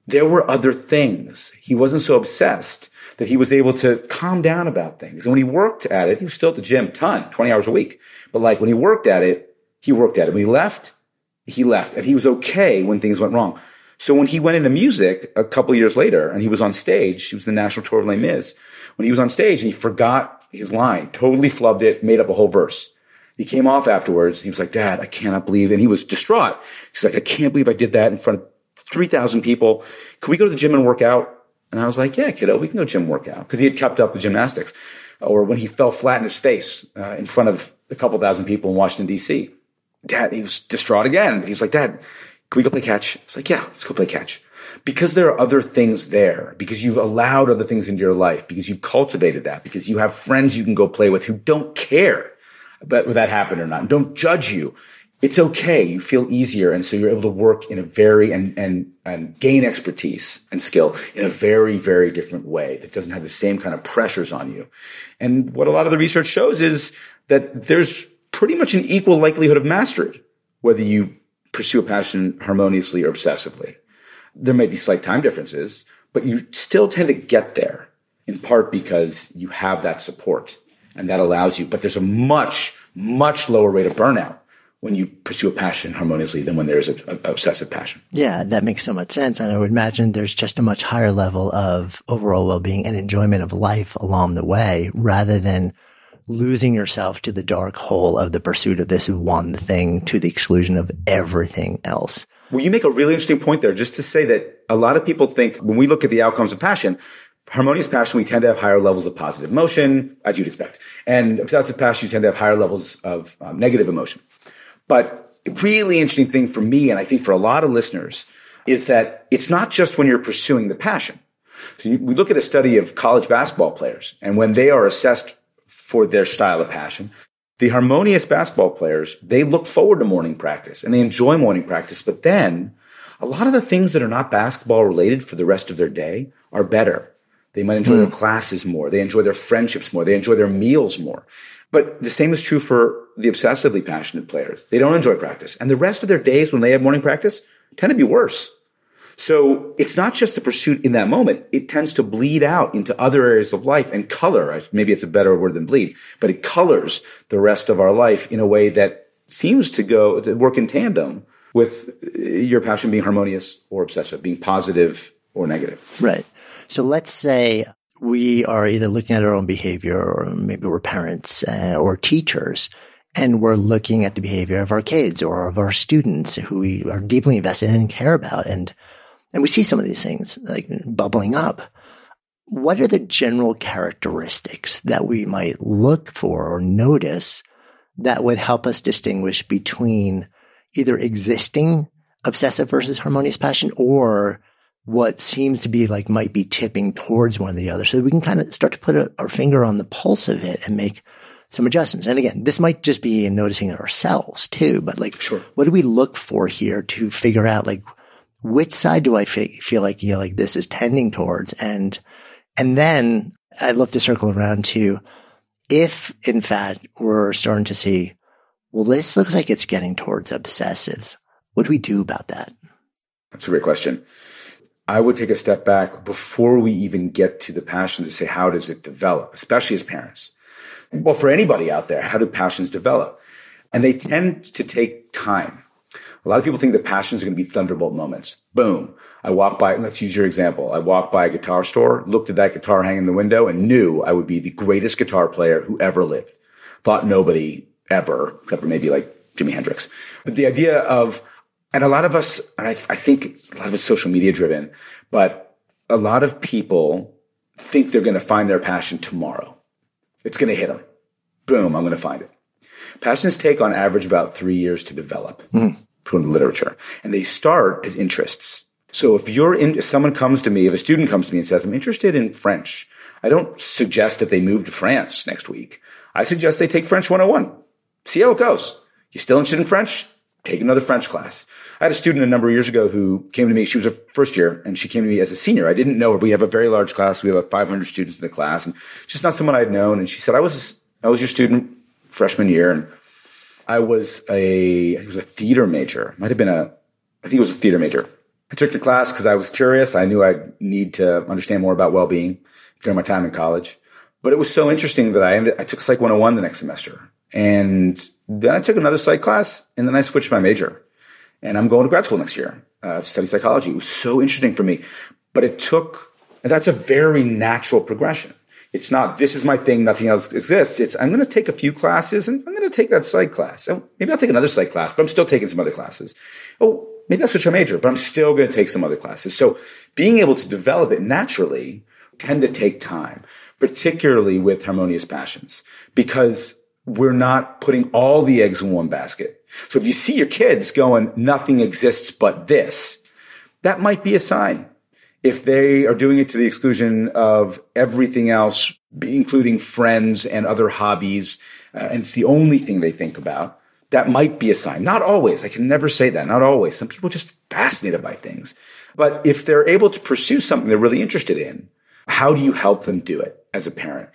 Speaker 1: there were other things. He wasn't so obsessed that he was able to calm down about things. And when he worked at it, he was still at the gym, ton, 20 hours a week. But like when he worked at it, he worked at it. When he left, he left. And he was okay when things went wrong. So when he went into music a couple years later and he was on stage, he was the national tour of Les Mis. When he was on stage and he forgot his line, totally flubbed it, made up a whole verse. He came off afterwards. He was like, Dad, I cannot believe, and he was distraught. He's like, I can't believe I did that in front of 3,000 people. Can we go to the gym and work out? And I was like, yeah, kiddo, we can go gym work out. Cause he had kept up the gymnastics. Or when he fell flat in his face uh, in front of a couple thousand people in Washington, D.C. Dad, he was distraught again. He's like, Dad, can we go play catch? It's like, yeah, let's go play catch. Because there are other things there, because you've allowed other things into your life, because you've cultivated that, because you have friends you can go play with who don't care about whether that happened or not, don't judge you. It's okay. You feel easier. And so you're able to work in a very and, and, and gain expertise and skill in a very, very different way that doesn't have the same kind of pressures on you. And what a lot of the research shows is that there's pretty much an equal likelihood of mastery, whether you pursue a passion harmoniously or obsessively. There may be slight time differences, but you still tend to get there in part because you have that support and that allows you. But there's a much, much lower rate of burnout when you pursue a passion harmoniously than when there's an obsessive passion.
Speaker 2: Yeah, that makes so much sense. And I would imagine there's just a much higher level of overall well-being and enjoyment of life along the way rather than losing yourself to the dark hole of the pursuit of this one thing to the exclusion of everything else.
Speaker 1: Well, you make a really interesting point there, just to say that a lot of people think when we look at the outcomes of passion, harmonious passion, we tend to have higher levels of positive emotion, as you'd expect. And obsessive passion, you tend to have higher levels of um, negative emotion. But really interesting thing for me, and I think for a lot of listeners, is that it's not just when you're pursuing the passion. So you, we look at a study of college basketball players, and when they are assessed for their style of passion. The harmonious basketball players, they look forward to morning practice and they enjoy morning practice. But then a lot of the things that are not basketball related for the rest of their day are better. They might enjoy mm. their hmm. classes more. They enjoy their friendships more. They enjoy their meals more. But the same is true for the obsessively passionate players. They don't enjoy practice. And the rest of their days when they have morning practice tend to be worse. So it's not just the pursuit in that moment. It tends to bleed out into other areas of life and color. Maybe it's a better word than bleed, but it colors the rest of our life in a way that seems to go to work in tandem with your passion being harmonious or obsessive, being positive or negative.
Speaker 2: Right. So let's say we are either looking at our own behavior or maybe we're parents uh, or teachers and we're looking at the behavior of our kids or of our students who we are deeply invested in and care about. And, and we see some of these things like bubbling up. What are the general characteristics that we might look for or notice that would help us distinguish between either existing obsessive versus harmonious passion or what seems to be like might be tipping towards one or the other so that we can kind of start to put a, our finger on the pulse of it and make some adjustments. And again, this might just be in noticing it ourselves too, but like,
Speaker 1: sure.
Speaker 2: what do we look for here to figure out like which side do I fe- feel like, you know, like this is tending towards? And, and then I'd love to circle around to if in fact we're starting to see, well, this looks like it's getting towards obsessives. What do we do about that?
Speaker 1: That's a great question. I would take a step back before we even get to the passion to say, how does it develop, especially as parents? Well, for anybody out there, how do passions develop? And they tend to take time. A lot of people think that passions are going to be thunderbolt moments. Boom. I walk by, let's use your example. I walked by a guitar store, looked at that guitar hanging in the window and knew I would be the greatest guitar player who ever lived. Thought nobody ever, except for maybe like Jimi Hendrix. But the idea of, and a lot of us, and I, I think a lot of it's social media driven, but a lot of people think they're going to find their passion tomorrow. It's going to hit them. Boom, I'm going to find it. Passions take on average about three years to develop, mm. From literature. And they start as interests. So if you're in, if someone comes to me, if a student comes to me and says, I'm interested in French, I don't suggest that they move to France next week. I suggest they take French 101. See how it goes. You still interested in French? Take another French class. I had a student a number of years ago who came to me. She was a first year and she came to me as a senior. I didn't know her. We have a very large class. We have about 500 students in the class and just not someone I'd known. And she said, I was, I was your student freshman year and I was a, I was a theater major. Might have been a, I think it was a theater major. I took the class because I was curious. I knew I'd need to understand more about well-being during my time in college. But it was so interesting that I ended, I took Psych 101 the next semester. And then I took another psych class and then I switched my major. And I'm going to grad school next year uh, to study psychology. It was so interesting for me. But it took, that's a very natural progression. It's not, this is my thing, nothing else exists. It's, I'm going to take a few classes and I'm going to take that psych class. Oh, maybe I'll take another psych class, but I'm still taking some other classes. Oh, maybe I'll switch my major, but I'm still going to take some other classes. So being able to develop it naturally tend to take time, particularly with harmonious passions, because we're not putting all the eggs in one basket. So if you see your kids going, nothing exists but this, that might be a sign. If they are doing it to the exclusion of everything else, including friends and other hobbies, uh, and it's the only thing they think about, that might be a sign. Not always. I can never say that. Not always. Some people just fascinated by things. But if they're able to pursue something they're really interested in, how do you help them do it as a parent?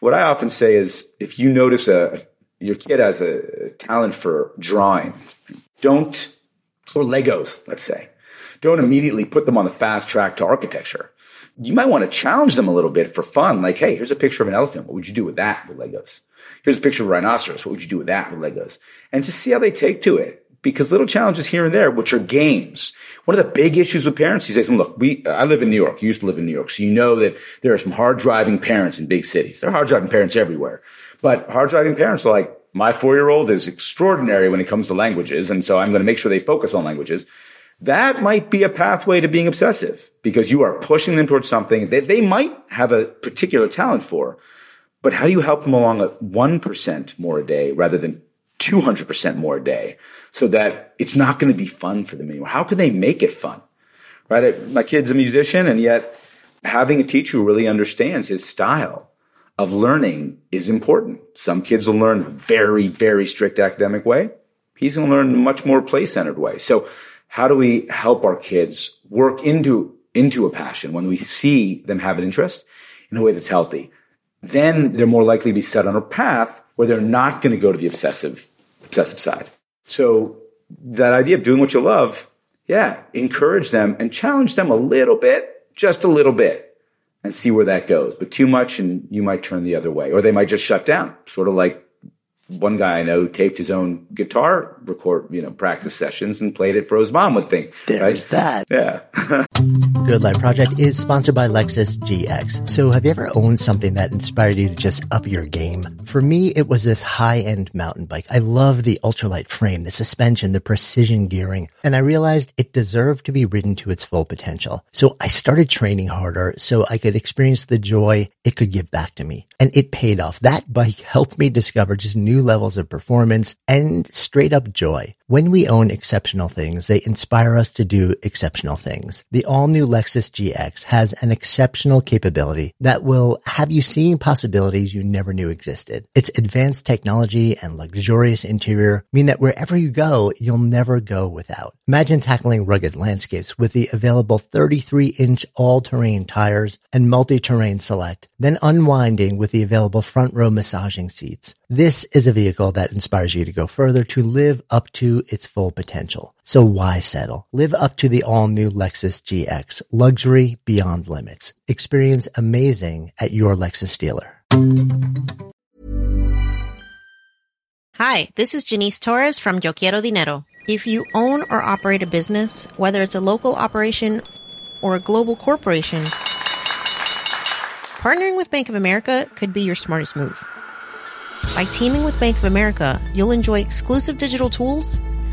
Speaker 1: What I often say is if you notice a, your kid has a talent for drawing, don't, or Legos, let's say, don't immediately put them on the fast track to architecture. You might want to challenge them a little bit for fun. Like, hey, here's a picture of an elephant. What would you do with that with Legos? Here's a picture of a rhinoceros. What would you do with that with Legos? And just see how they take to it because little challenges here and there, which are games. One of the big issues with parents these days, and look, we, I live in New York. You used to live in New York. So you know that there are some hard driving parents in big cities. There are hard driving parents everywhere, but hard driving parents are like, my four year old is extraordinary when it comes to languages. And so I'm going to make sure they focus on languages. That might be a pathway to being obsessive because you are pushing them towards something that they might have a particular talent for. But how do you help them along at 1% more a day rather than 200% more a day so that it's not going to be fun for them anymore. How can they make it fun? Right? My kid's a musician and yet having a teacher who really understands his style of learning is important. Some kids will learn very, very strict academic way. He's going to learn much more play centered way. So how do we help our kids work into, into a passion when we see them have an interest in a way that's healthy? Then they're more likely to be set on a path where they're not going to go to the obsessive obsessive side. So that idea of doing what you love, yeah, encourage them and challenge them a little bit, just a little bit and see where that goes. But too much and you might turn the other way or they might just shut down, sort of like one guy I know taped his own guitar record, you know, practice sessions and played it for his mom would think.
Speaker 2: There's
Speaker 1: right?
Speaker 2: that.
Speaker 1: Yeah.
Speaker 2: Good Life Project is sponsored by Lexus GX. So have you ever owned something that inspired you to just up your game? For me, it was this high-end mountain bike. I love the ultralight frame, the suspension, the precision gearing, and I realized it deserved to be ridden to its full potential. So I started training harder so I could experience the joy it could give back to me. And it paid off. That bike helped me discover just new levels of performance and straight up joy. When we own exceptional things, they inspire us to do exceptional things. The all new Lexus GX has an exceptional capability that will have you seeing possibilities you never knew existed. Its advanced technology and luxurious interior mean that wherever you go, you'll never go without. Imagine tackling rugged landscapes with the available 33 inch all terrain tires and multi-terrain select, then unwinding with the available front row massaging seats. This is a vehicle that inspires you to go further to live up to its full potential. So why settle? Live up to the all new Lexus GX, luxury beyond limits. Experience amazing at your Lexus dealer.
Speaker 6: Hi, this is Janice Torres from Yo Quiero Dinero. If you own or operate a business, whether it's a local operation or a global corporation, partnering with Bank of America could be your smartest move. By teaming with Bank of America, you'll enjoy exclusive digital tools,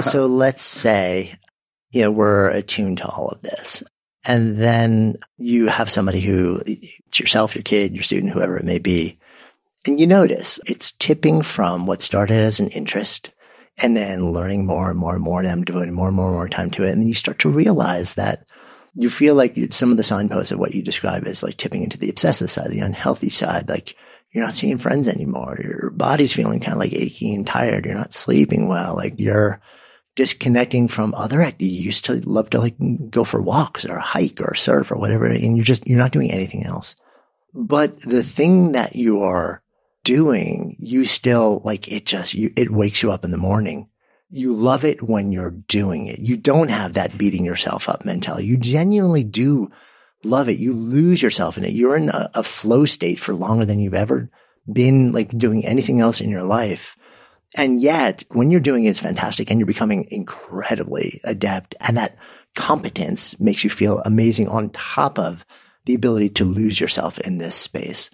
Speaker 2: So let's say, you know, we're attuned to all of this. And then you have somebody who it's yourself, your kid, your student, whoever it may be. And you notice it's tipping from what started as an interest and then learning more and more and more and them devoting more and more and more time to it. And then you start to realize that you feel like some of the signposts of what you describe as like tipping into the obsessive side, the unhealthy side, like you're not seeing friends anymore. Your body's feeling kind of like achy and tired. You're not sleeping well. Like you're disconnecting from other activities. You used to love to like go for walks or hike or surf or whatever. And you're just, you're not doing anything else. But the thing that you are doing, you still like it just, you, it wakes you up in the morning. You love it when you're doing it. You don't have that beating yourself up mentality. You genuinely do love it. You lose yourself in it. You're in a, a flow state for longer than you've ever been like doing anything else in your life. And yet when you're doing it, it's fantastic and you're becoming incredibly adept and that competence makes you feel amazing on top of the ability to lose yourself in this space,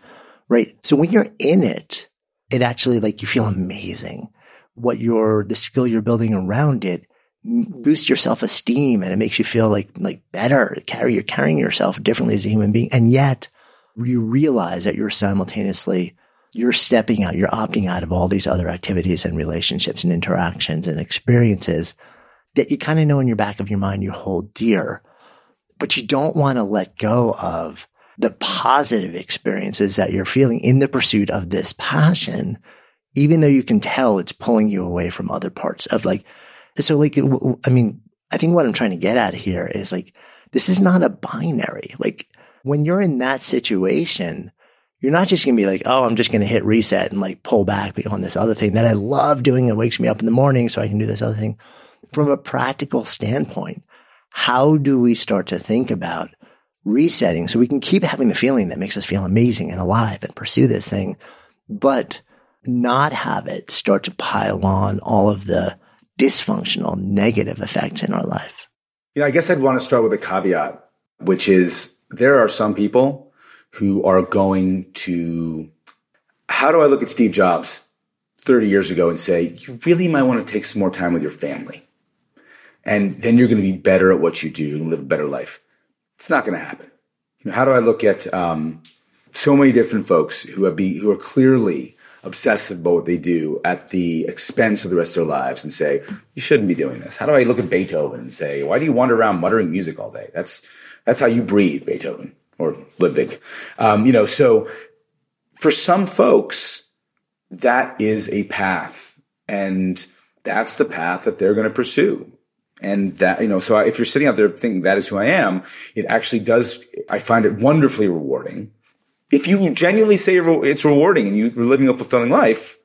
Speaker 2: right? So when you're in it, it actually like you feel amazing. What you're, the skill you're building around it boosts your self esteem and it makes you feel like, like better, carry, you're carrying yourself differently as a human being. And yet you realize that you're simultaneously you're stepping out, you're opting out of all these other activities and relationships and interactions and experiences that you kind of know in your back of your mind you hold dear, but you don't want to let go of the positive experiences that you're feeling in the pursuit of this passion, even though you can tell it's pulling you away from other parts of like, so like, I mean, I think what I'm trying to get at here is like, this is not a binary. Like when you're in that situation, you're not just going to be like, oh, I'm just going to hit reset and like pull back on this other thing that I love doing that wakes me up in the morning so I can do this other thing. From a practical standpoint, how do we start to think about resetting so we can keep having the feeling that makes us feel amazing and alive and pursue this thing, but not have it start to pile on all of the dysfunctional negative effects in our life?
Speaker 1: You know, I guess I'd want to start with a caveat, which is there are some people who are going to, how do I look at Steve Jobs 30 years ago and say, you really might want to take some more time with your family? And then you're going to be better at what you do and live a better life. It's not going to happen. You know, how do I look at um, so many different folks who have be who are clearly obsessive about what they do at the expense of the rest of their lives and say you shouldn't be doing this? How do I look at Beethoven and say why do you wander around muttering music all day? That's that's how you breathe, Beethoven or Ludwig. Um, you know, so for some folks, that is a path, and that's the path that they're going to pursue. And that, you know, so if you're sitting out there thinking that is who I am, it actually does, I find it wonderfully rewarding. If you genuinely say it's rewarding and you're living a fulfilling life,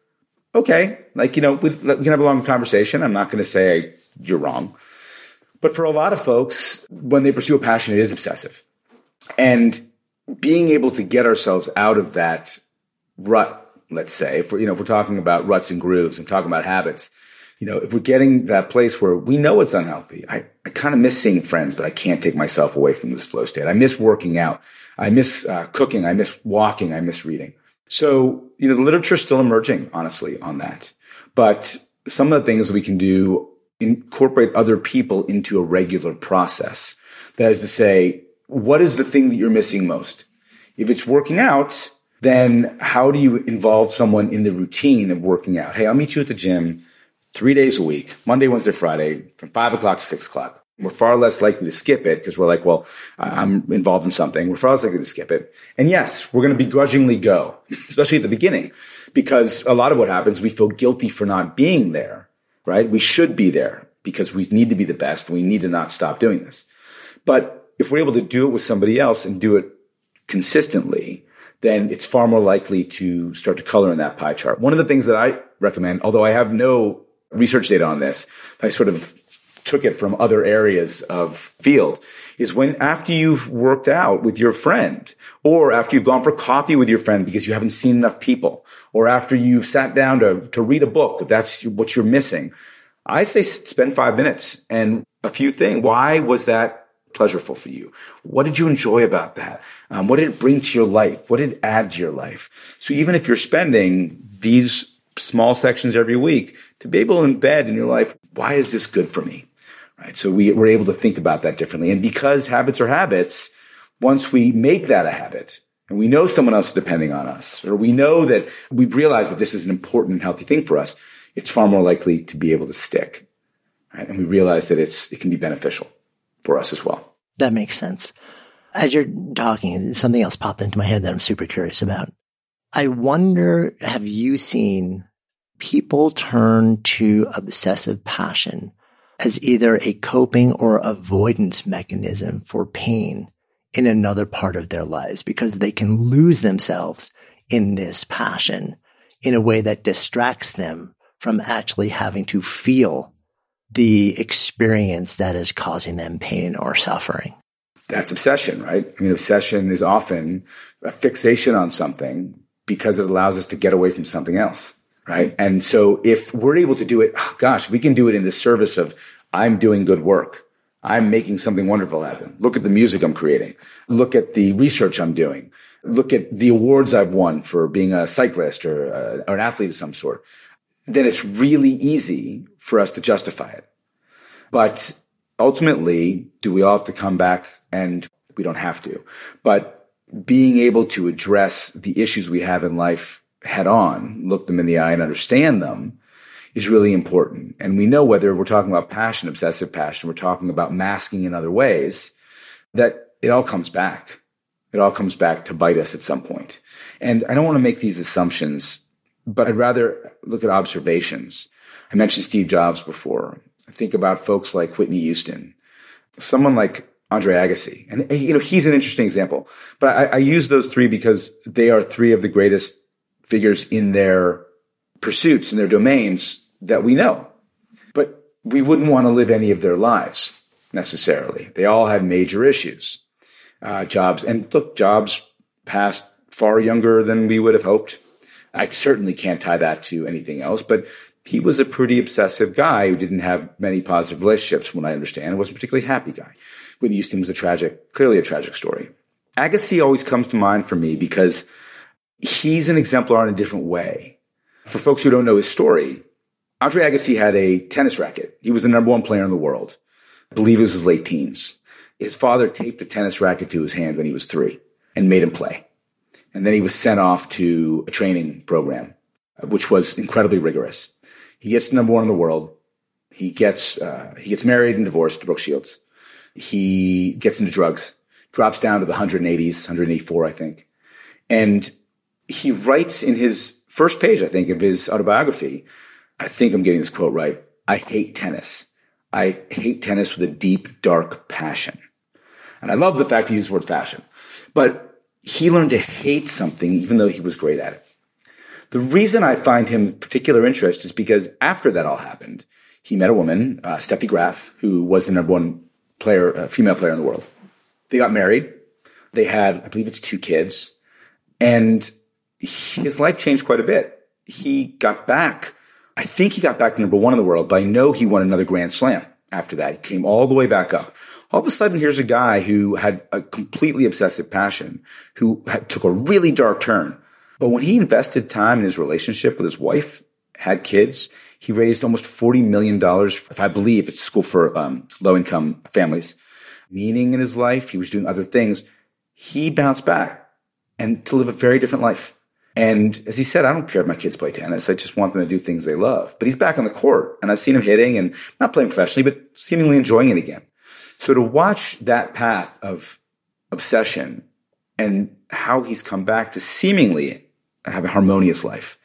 Speaker 1: okay. Like, you know, we can have a long conversation. I'm not going to say you're wrong. But for a lot of folks, when they pursue a passion, it is obsessive. And being able to get ourselves out of that rut, let's say, if we're, you know, if we're talking about ruts and grooves and talking about habits, you know, if we're getting that place where we know it's unhealthy, I, I kind of miss seeing friends, but I can't take myself away from this flow state. I miss working out. I miss uh, cooking. I miss walking. I miss reading. So, you know, the literature is still emerging, honestly, on that. But some of the things we can do incorporate other people into a regular process. That is to say, what is the thing that you're missing most? If it's working out, then how do you involve someone in the routine of working out? Hey, I'll meet you at the gym three days a week, Monday, Wednesday, Friday, from five o'clock to six o'clock. We're far less likely to skip it because we're like, well, I'm involved in something. We're far less likely to skip it. And yes, we're going to begrudgingly go, especially at the beginning, because a lot of what happens, we feel guilty for not being there, right? We should be there because we need to be the best. We need to not stop doing this. But if we're able to do it with somebody else and do it consistently, then it's far more likely to start to color in that pie chart. One of the things that I recommend, although I have no research data on this. I sort of took it from other areas of field is when after you've worked out with your friend or after you've gone for coffee with your friend because you haven't seen enough people or after you've sat down to, to read a book, if that's what you're missing. I say spend five minutes and a few things. Why was that pleasureful for you? What did you enjoy about that? Um, what did it bring to your life? What did it add to your life? So even if you're spending these small sections every week, to be able to embed in your life, why is this good for me? Right. So we, we're able to think about that differently. And because habits are habits, once we make that a habit and we know someone else is depending on us, or we know that we've realized that this is an important and healthy thing for us, it's far more likely to be able to stick. Right. And we realize that it's, it can be beneficial for us as well.
Speaker 2: That makes sense. As you're talking, something else popped into my head that I'm super curious about. I wonder, have you seen people turn to obsessive passion as either a coping or avoidance mechanism for pain in another part of their lives because they can lose themselves in this passion in a way that distracts them from actually having to feel the experience that is causing them pain or suffering.
Speaker 1: That's obsession, right? I mean, obsession is often a fixation on something because it allows us to get away from something else right? And so if we're able to do it, oh gosh, we can do it in the service of I'm doing good work. I'm making something wonderful happen. Look at the music I'm creating. Look at the research I'm doing. Look at the awards I've won for being a cyclist or, uh, or an athlete of some sort. Then it's really easy for us to justify it. But ultimately, do we all have to come back? And we don't have to. But being able to address the issues we have in life head on, look them in the eye and understand them is really important. And we know whether we're talking about passion, obsessive passion, we're talking about masking in other ways, that it all comes back. It all comes back to bite us at some point. And I don't want to make these assumptions, but I'd rather look at observations. I mentioned Steve Jobs before. I think about folks like Whitney Houston. Someone like Andre Agassi. And, you know, he's an interesting example. But I, I use those three because they are three of the greatest figures in their pursuits, in their domains that we know. But we wouldn't want to live any of their lives necessarily. They all had major issues. Uh, jobs, and look, jobs passed far younger than we would have hoped. I certainly can't tie that to anything else, but he was a pretty obsessive guy who didn't have many positive relationships, what I understand, and wasn't a particularly happy guy. Whitney Houston was a tragic, clearly a tragic story. Agassi always comes to mind for me because he's an exemplar in a different way. For folks who don't know his story, Andre Agassi had a tennis racket. He was the number one player in the world. I believe it was his late teens. His father taped a tennis racket to his hand when he was three and made him play. And then he was sent off to a training program, which was incredibly rigorous. He gets to number one in the world. He gets, uh, he gets married and divorced to Brooke Shields. He gets into drugs, drops down to the 180s, 184, I think. And he writes in his first page, I think, of his autobiography, I think I'm getting this quote right. I hate tennis. I hate tennis with a deep, dark passion. And I love the fact he used the word passion. But he learned to hate something even though he was great at it. The reason I find him of particular interest is because after that all happened, he met a woman, uh, Steffi Graf, who was the number one player, uh, female player in the world. They got married. They had, I believe it's two kids. And his life changed quite a bit. He got back. I think he got back to number one in the world, but I know he won another Grand Slam after that. He came all the way back up. All of a sudden, here's a guy who had a completely obsessive passion, who had, took a really dark turn. But when he invested time in his relationship with his wife, had kids, he raised almost $40 million, if I believe it's school for um, low income families. Meaning in his life, he was doing other things. He bounced back and to live a very different life. And as he said, I don't care if my kids play tennis. I just want them to do things they love. But he's back on the court and I've seen him hitting and not playing professionally, but seemingly enjoying it again. So to watch that path of obsession and how he's come back to seemingly have a harmonious life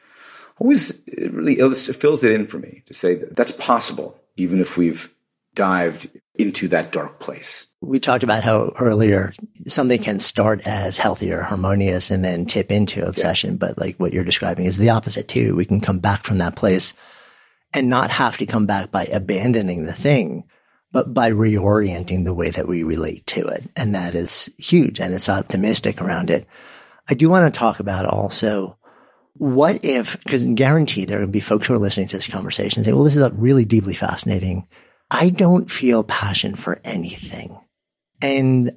Speaker 1: always it really it fills it in for me to say that that's possible, even if we've dived into that dark place.
Speaker 2: We talked about how earlier something can start as healthy or harmonious and then tip into obsession. Yeah. But like what you're describing is the opposite too. We can come back from that place and not have to come back by abandoning the thing, but by reorienting the way that we relate to it. And that is huge. And it's optimistic around it. I do want to talk about also what if, because guaranteed there are going to be folks who are listening to this conversation and say, well, this is a really deeply fascinating. I don't feel passion for anything. And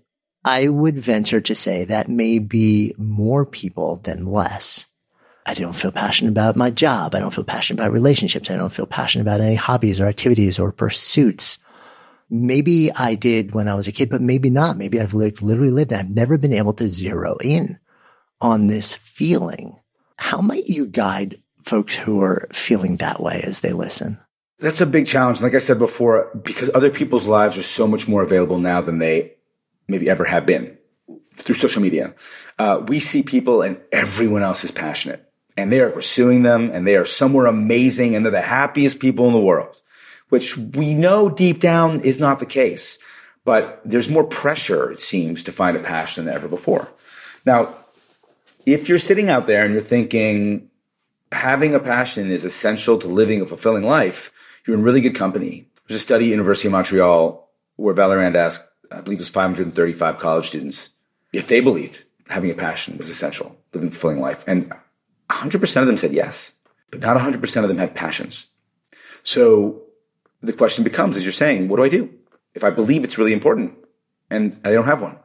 Speaker 2: I would venture to say that may be more people than less. I don't feel passionate about my job. I don't feel passionate about relationships. I don't feel passionate about any hobbies or activities or pursuits. Maybe I did when I was a kid, but maybe not. Maybe I've lived, literally lived. I've never been able to zero in on this feeling. How might you guide folks who are feeling that way as they listen?
Speaker 1: That's a big challenge. Like I said before, because other people's lives are so much more available now than they maybe ever have been through social media. Uh, we see people and everyone else is passionate and they are pursuing them and they are somewhere amazing and they're the happiest people in the world, which we know deep down is not the case. But there's more pressure, it seems, to find a passion than ever before. Now, if you're sitting out there and you're thinking having a passion is essential to living a fulfilling life, you're in really good company. There's a study at University of Montreal where Vallerand asked, I believe it was 535 college students, if they believed having a passion was essential, living a fulfilling life. And 100% of them said yes, but not 100% of them had passions. So the question becomes, as you're saying, what do I do? If I believe it's really important and I don't have one.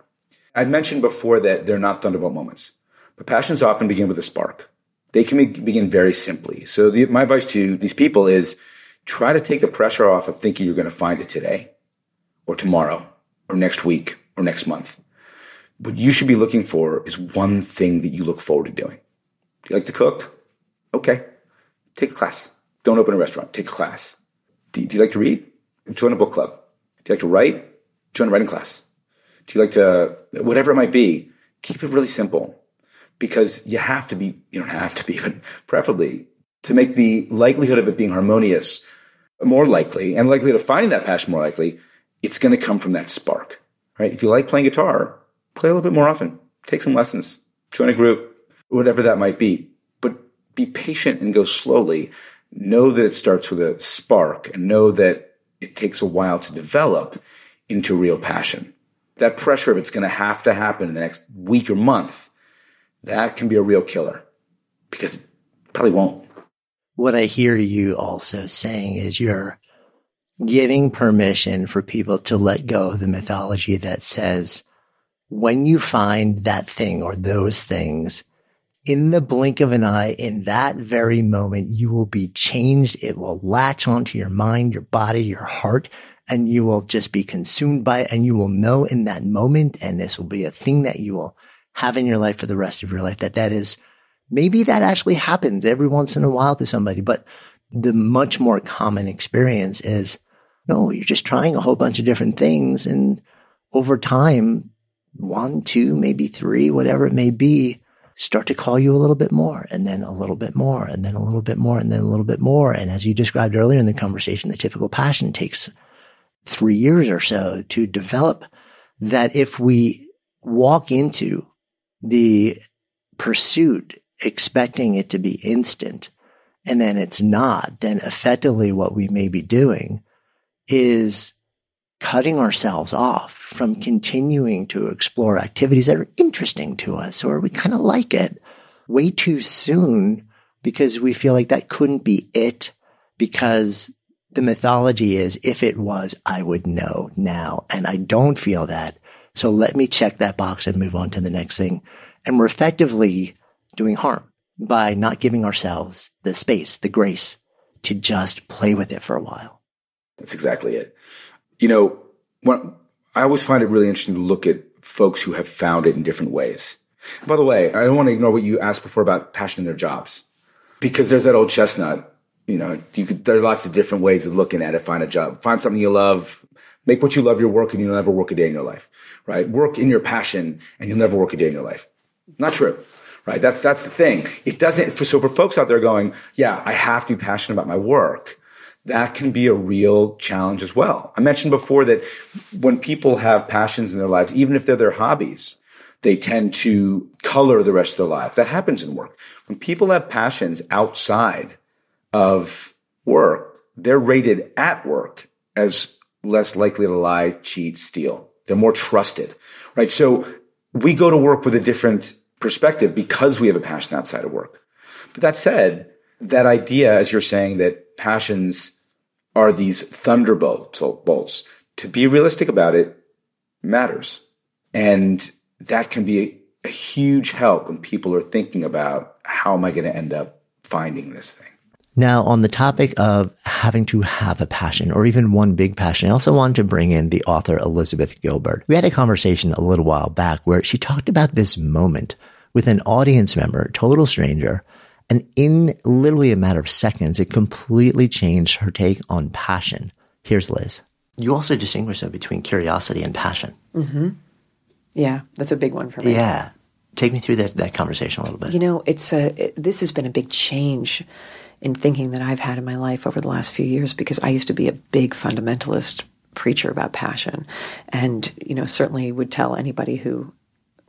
Speaker 1: I've mentioned before that they're not thunderbolt moments. But passions often begin with a spark. They can begin very simply. So the, my advice to these people is try to take the pressure off of thinking you're going to find it today or tomorrow or next week or next month. What you should be looking for is one thing that you look forward to doing. Do you like to cook? Okay. Take a class. Don't open a restaurant. Take a class. Do, do you like to read? Join a book club. Do you like to write? Join a writing class. Do you like to, whatever it might be, keep it really simple because you have to be, you don't have to be, but preferably to make the likelihood of it being harmonious more likely and likelihood of finding that passion more likely, it's going to come from that spark. right? If you like playing guitar, play a little bit more often. Take some lessons. Join a group, whatever that might be. But be patient and go slowly. Know that it starts with a spark and know that it takes a while to develop into real passion. That pressure of it's going to have to happen in the next week or month, that can be a real killer because it probably won't.
Speaker 2: What I hear you also saying is you're giving permission for people to let go of the mythology that says when you find that thing or those things, in the blink of an eye, in that very moment, you will be changed. It will latch onto your mind, your body, your heart, and you will just be consumed by it. And you will know in that moment, and this will be a thing that you will have in your life for the rest of your life, that that is maybe that actually happens every once in a while to somebody. But the much more common experience is no, you're just trying a whole bunch of different things. And over time, one, two, maybe three, whatever it may be, start to call you a little bit more and then a little bit more and then a little bit more and then a little bit more. And as you described earlier in the conversation, the typical passion takes three years or so to develop that if we walk into the pursuit expecting it to be instant and then it's not, then effectively what we may be doing is cutting ourselves off from continuing to explore activities that are interesting to us or we kind of like it way too soon because we feel like that couldn't be it because the mythology is if it was, I would know now. And I don't feel that. So let me check that box and move on to the next thing. And we're effectively doing harm by not giving ourselves the space, the grace to just play with it for a while.
Speaker 1: That's exactly it. You know, when, I always find it really interesting to look at folks who have found it in different ways. by the way, I don't want to ignore what you asked before about passion in their jobs, because there's that old chestnut. You know, you could, there are lots of different ways of looking at it. Find a job, find something you love, make what you love your work, and you'll never work a day in your life. Right? Work in your passion, and you'll never work a day in your life. Not true right? That's that's the thing. It doesn't. For, so for folks out there going, yeah, I have to be passionate about my work that can be a real challenge as well. I mentioned before that when people have passions in their lives, even if they're their hobbies, they tend to color the rest of their lives. That happens in work. When people have passions outside of work, they're rated at work as less likely to lie, cheat, steal. They're more trusted, right? So we go to work with a different perspective because we have a passion outside of work. But that said, that idea, as you're saying, that passions are these thunderbolts. Bolts. To be realistic about it matters. And that can be a, a huge help when people are thinking about how am I going to end up finding this thing.
Speaker 2: Now, on the topic of having to have a passion or even one big passion, I also wanted to bring in the author Elizabeth Gilbert. We had a conversation a little while back where she talked about this moment with an audience member, total stranger, and in literally a matter of seconds, it completely changed her take on passion. Here's Liz. You also distinguish though between curiosity and passion.
Speaker 7: Mm-hmm. Yeah, that's a big one for me.
Speaker 2: Yeah. Take me through that, that conversation a little bit.
Speaker 7: You know, it's a, it, this has been a big change in thinking that I've had in my life over the last few years because I used to be a big fundamentalist preacher about passion. And, you know, certainly would tell anybody who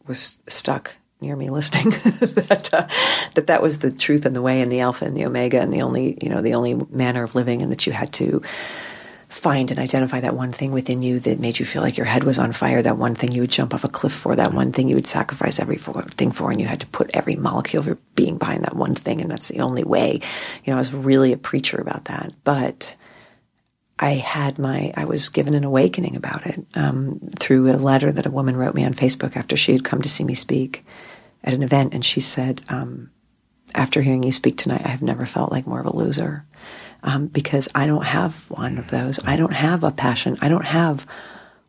Speaker 7: was stuck near me listening that uh, that that was the truth and the way and the alpha and the omega and the only you know the only manner of living and that you had to find and identify that one thing within you that made you feel like your head was on fire that one thing you would jump off a cliff for that one thing you would sacrifice everything for and you had to put every molecule of your being behind that one thing and that's the only way. You know I was really a preacher about that but I had my, I was given an awakening about it um, through a letter that a woman wrote me on Facebook after she had come to see me speak at an event, and she said, um, "After hearing you speak tonight, I have never felt like more of a loser um, because I don't have one of those. I don't have a passion. I don't have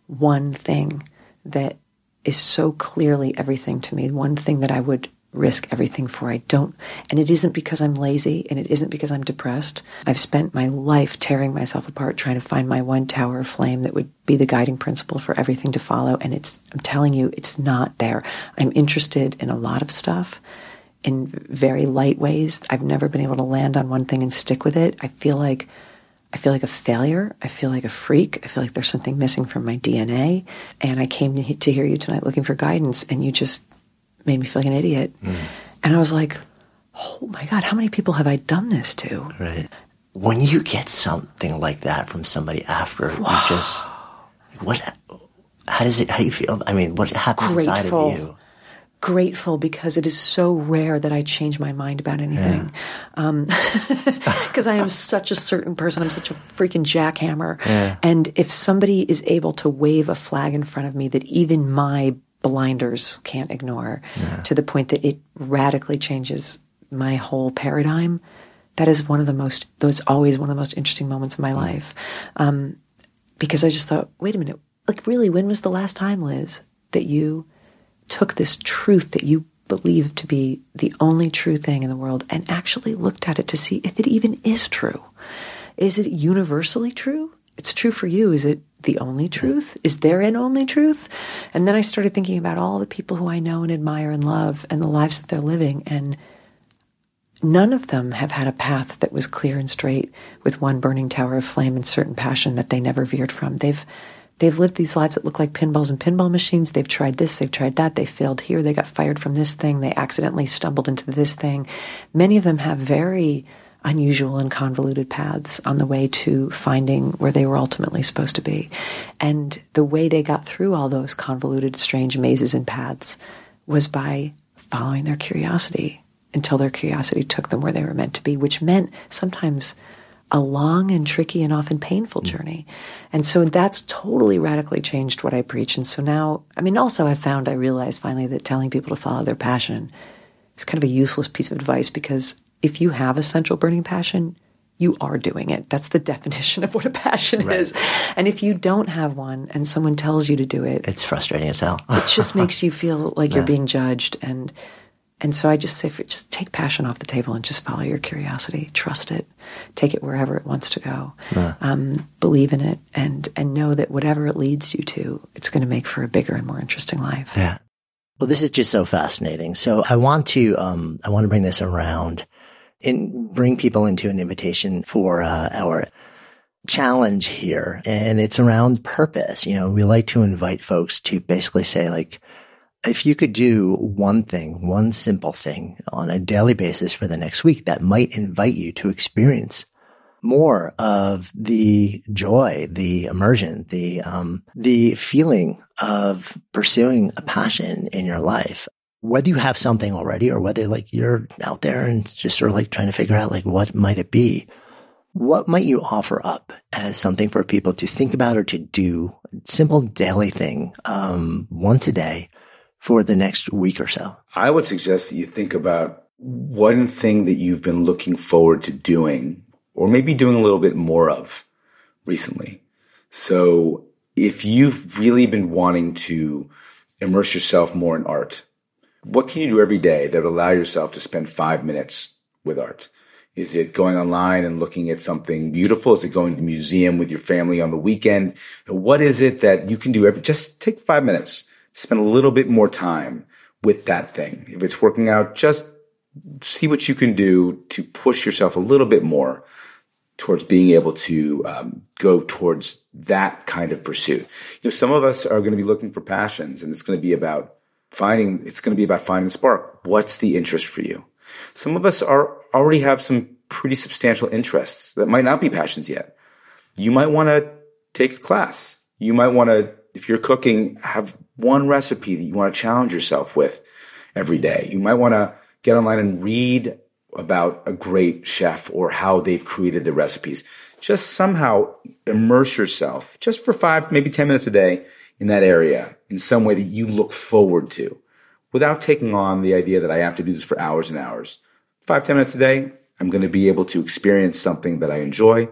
Speaker 7: one thing that is so clearly everything to me. One thing that I would risk everything for. I don't, and it isn't because I'm lazy and it isn't because I'm depressed. I've spent my life tearing myself apart trying to find my one tower of flame that would be the guiding principle for everything to follow. And it's, I'm telling you, it's not there. I'm interested in a lot of stuff in very light ways. I've never been able to land on one thing and stick with it. I feel like I feel like a failure. I feel like a freak. I feel like there's something missing from my DNA. And I came to, to hear you tonight looking for guidance, and you just made me feel like an idiot.
Speaker 2: Mm.
Speaker 7: And I was like, oh my God, how many people have I done this to?
Speaker 2: Right. When you get something like that from somebody after, you just what? How does it? How do you feel? I mean, what happens inside of you?
Speaker 7: Grateful because it is so rare that I change my mind about anything. Because I am such a certain person. I'm such a freaking jackhammer.
Speaker 2: Yeah.
Speaker 7: And if somebody is able to wave a flag in front of me that even my blinders can't ignore to the point that it radically changes my whole paradigm, that is one of the most, those always one of the most interesting moments of my life. Um, because I just thought, wait a minute, like really, when was the last time, Liz, that you took this truth that you believe to be the only true thing in the world and actually looked at it to see if it even is true? Is it universally true? It's true for you. Is it the only truth? Is there an only truth? And then I started thinking about all the people who I know and admire and love and the lives that they're living. And none of them have had a path that was clear and straight with one burning tower of flame and certain passion that they never veered from. They've they've lived these lives that look like pinballs and pinball machines. They've tried this, they've tried that, they failed here, they got fired from this thing, they accidentally stumbled into this thing. Many of them have very unusual and convoluted paths on the way to finding where they were ultimately supposed to be. And the way they got through all those convoluted, strange mazes and paths was by following their curiosity until their curiosity took them where they were meant to be, which meant sometimes a long and tricky and often painful mm. journey. And so that's totally radically changed what I preach. And so now, I mean, also I found, I realized finally that telling people to follow their passion is kind of a useless piece of advice because if you have a central burning passion, you are doing it. That's the definition of what a passion is. And if you don't have one and someone tells you to do it,
Speaker 2: It's frustrating as hell.
Speaker 7: it just makes you feel like you're being judged and and so I just say for, just take passion off the table and just follow your curiosity trust it take it wherever it wants to go um, believe in it and and know that whatever it leads you to it's going to make for a bigger and more interesting life
Speaker 2: Yeah. Well, this is just so fascinating. So I want to, um, I want to bring this around and bring people into an invitation for, uh, our challenge here. And it's around purpose. You know, we like to invite folks to basically say like, if you could do one thing, one simple thing on a daily basis for the next week that might invite you to experience more of the joy, the immersion, the um, the feeling of pursuing a passion in your life. Whether you have something already or whether like you're out there and just sort of like trying to figure out like what might it be, what might you offer up as something for people to think about or to do? Simple daily thing, um, once a day for the next week or so.
Speaker 1: I would suggest that you think about one thing that you've been looking forward to doing, or maybe doing a little bit more of recently. So if you've really been wanting to immerse yourself more in art, what can you do every day that would allow yourself to spend five minutes with art? Is it going online and looking at something beautiful? Is it going to the museum with your family on the weekend? What is it that you can do every, just take five minutes, spend a little bit more time with that thing. If it's working out, just see what you can do to push yourself a little bit more towards being able to um, go towards that kind of pursuit. You know, some of us are going to be looking for passions, and it's going to be about finding. It's going to be about finding spark. What's the interest for you? Some of us are already have some pretty substantial interests that might not be passions yet. You might want to take a class. You might want to, if you're cooking, have one recipe that you want to challenge yourself with every day. You might want to get online and read about a great chef or how they've created the recipes. Just somehow immerse yourself just for five, maybe 10 minutes a day in that area in some way that you look forward to without taking on the idea that I have to do this for hours and hours. Five, 10 minutes a day, I'm going to be able to experience something that I enjoy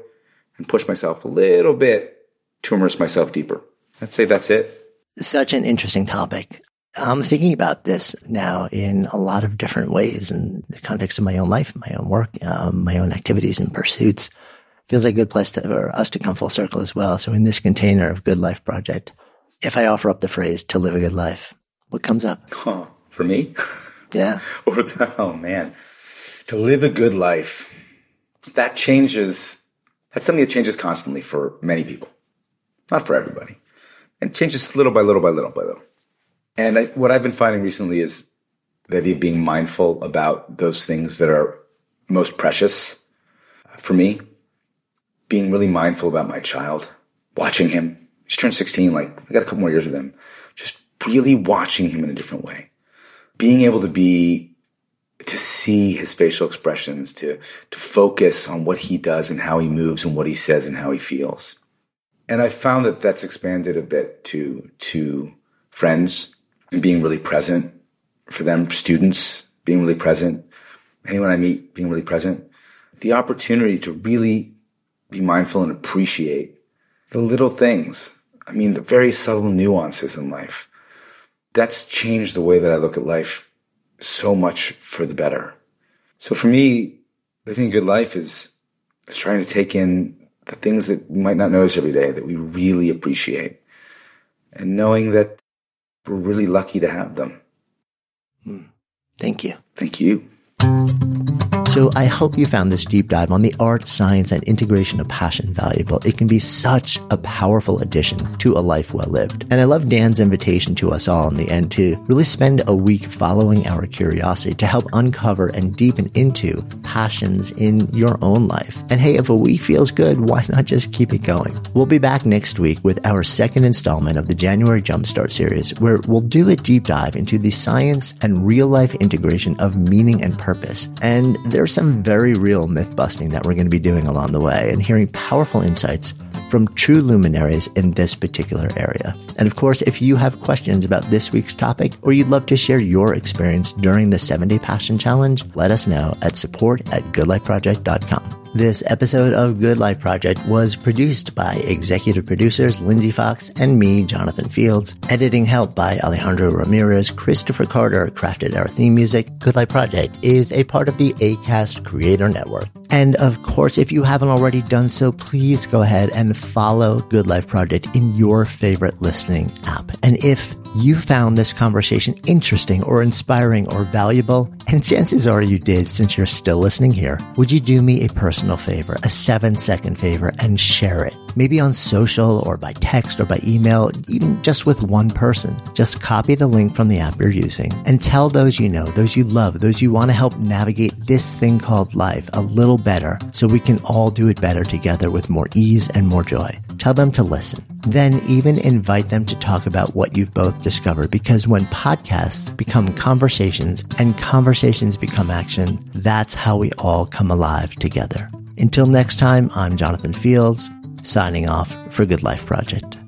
Speaker 1: and push myself a little bit to immerse myself deeper. I'd say that's it.
Speaker 2: Such an interesting topic. I'm thinking about this now in a lot of different ways in the context of my own life, my own work, um, my own activities and pursuits. Feels like a good place to, for us to come full circle as well. So in this container of Good Life Project, if I offer up the phrase to live a good life, what comes up?
Speaker 1: For me?
Speaker 2: Yeah.
Speaker 1: or the, oh man, to live a good life, that changes That's something that changes constantly for many people, not for everybody. And changes little by little by little by little. And I, what I've been finding recently is the idea of being mindful about those things that are most precious for me. Being really mindful about my child, watching him. He's turned 16, like, I got a couple more years with him. Just really watching him in a different way. Being able to be to see his facial expressions, to, to focus on what he does and how he moves and what he says and how he feels. And I found that that's expanded a bit to, to friends and being really present for them, students being really present, anyone I meet being really present. The opportunity to really be mindful and appreciate the little things. I mean, the very subtle nuances in life. That's changed the way that I look at life so much for the better. So for me, living a good life is, is trying to take in the things that we might not notice every day that we really appreciate and knowing that we're really lucky to have them.
Speaker 2: Hmm. Thank you.
Speaker 1: Thank you.
Speaker 2: So I hope you found this deep dive on the art, science, and integration of passion valuable. It can be such a powerful addition to a life well lived. And I love Dan's invitation to us all in the end to really spend a week following our curiosity to help uncover and deepen into passions in your own life. And hey, if a week feels good, why not just keep it going? We'll be back next week with our second installment of the January Jumpstart series, where we'll do a deep dive into the science and real life integration of meaning and purpose. And there there's some very real myth busting that we're going to be doing along the way and hearing powerful insights from true luminaries in this particular area. And of course, if you have questions about this week's topic or you'd love to share your experience during the 7 day passion challenge, let us know at support at goodlifeproject.com. This episode of Good Life Project was produced by executive producers Lindsay Fox and me, Jonathan Fields. Editing help by Alejandro Ramirez. Christopher Carter crafted our theme music. Good Life Project is a part of the ACAST Creator Network. And of course, if you haven't already done so, please go ahead and follow Good Life Project in your favorite listening app. And if you found this conversation interesting or inspiring or valuable, and chances are you did since you're still listening here, would you do me a personal favor, a seven second favor, and share it? Maybe on social or by text or by email, even just with one person. Just copy the link from the app you're using and tell those you know, those you love, those you want to help navigate this thing called life a little better so we can all do it better together with more ease and more joy. Tell them to listen. Then even invite them to talk about what you've both discovered because when podcasts become conversations and conversations become action, that's how we all come alive together. Until next time, I'm Jonathan Fields, signing off for Good Life Project.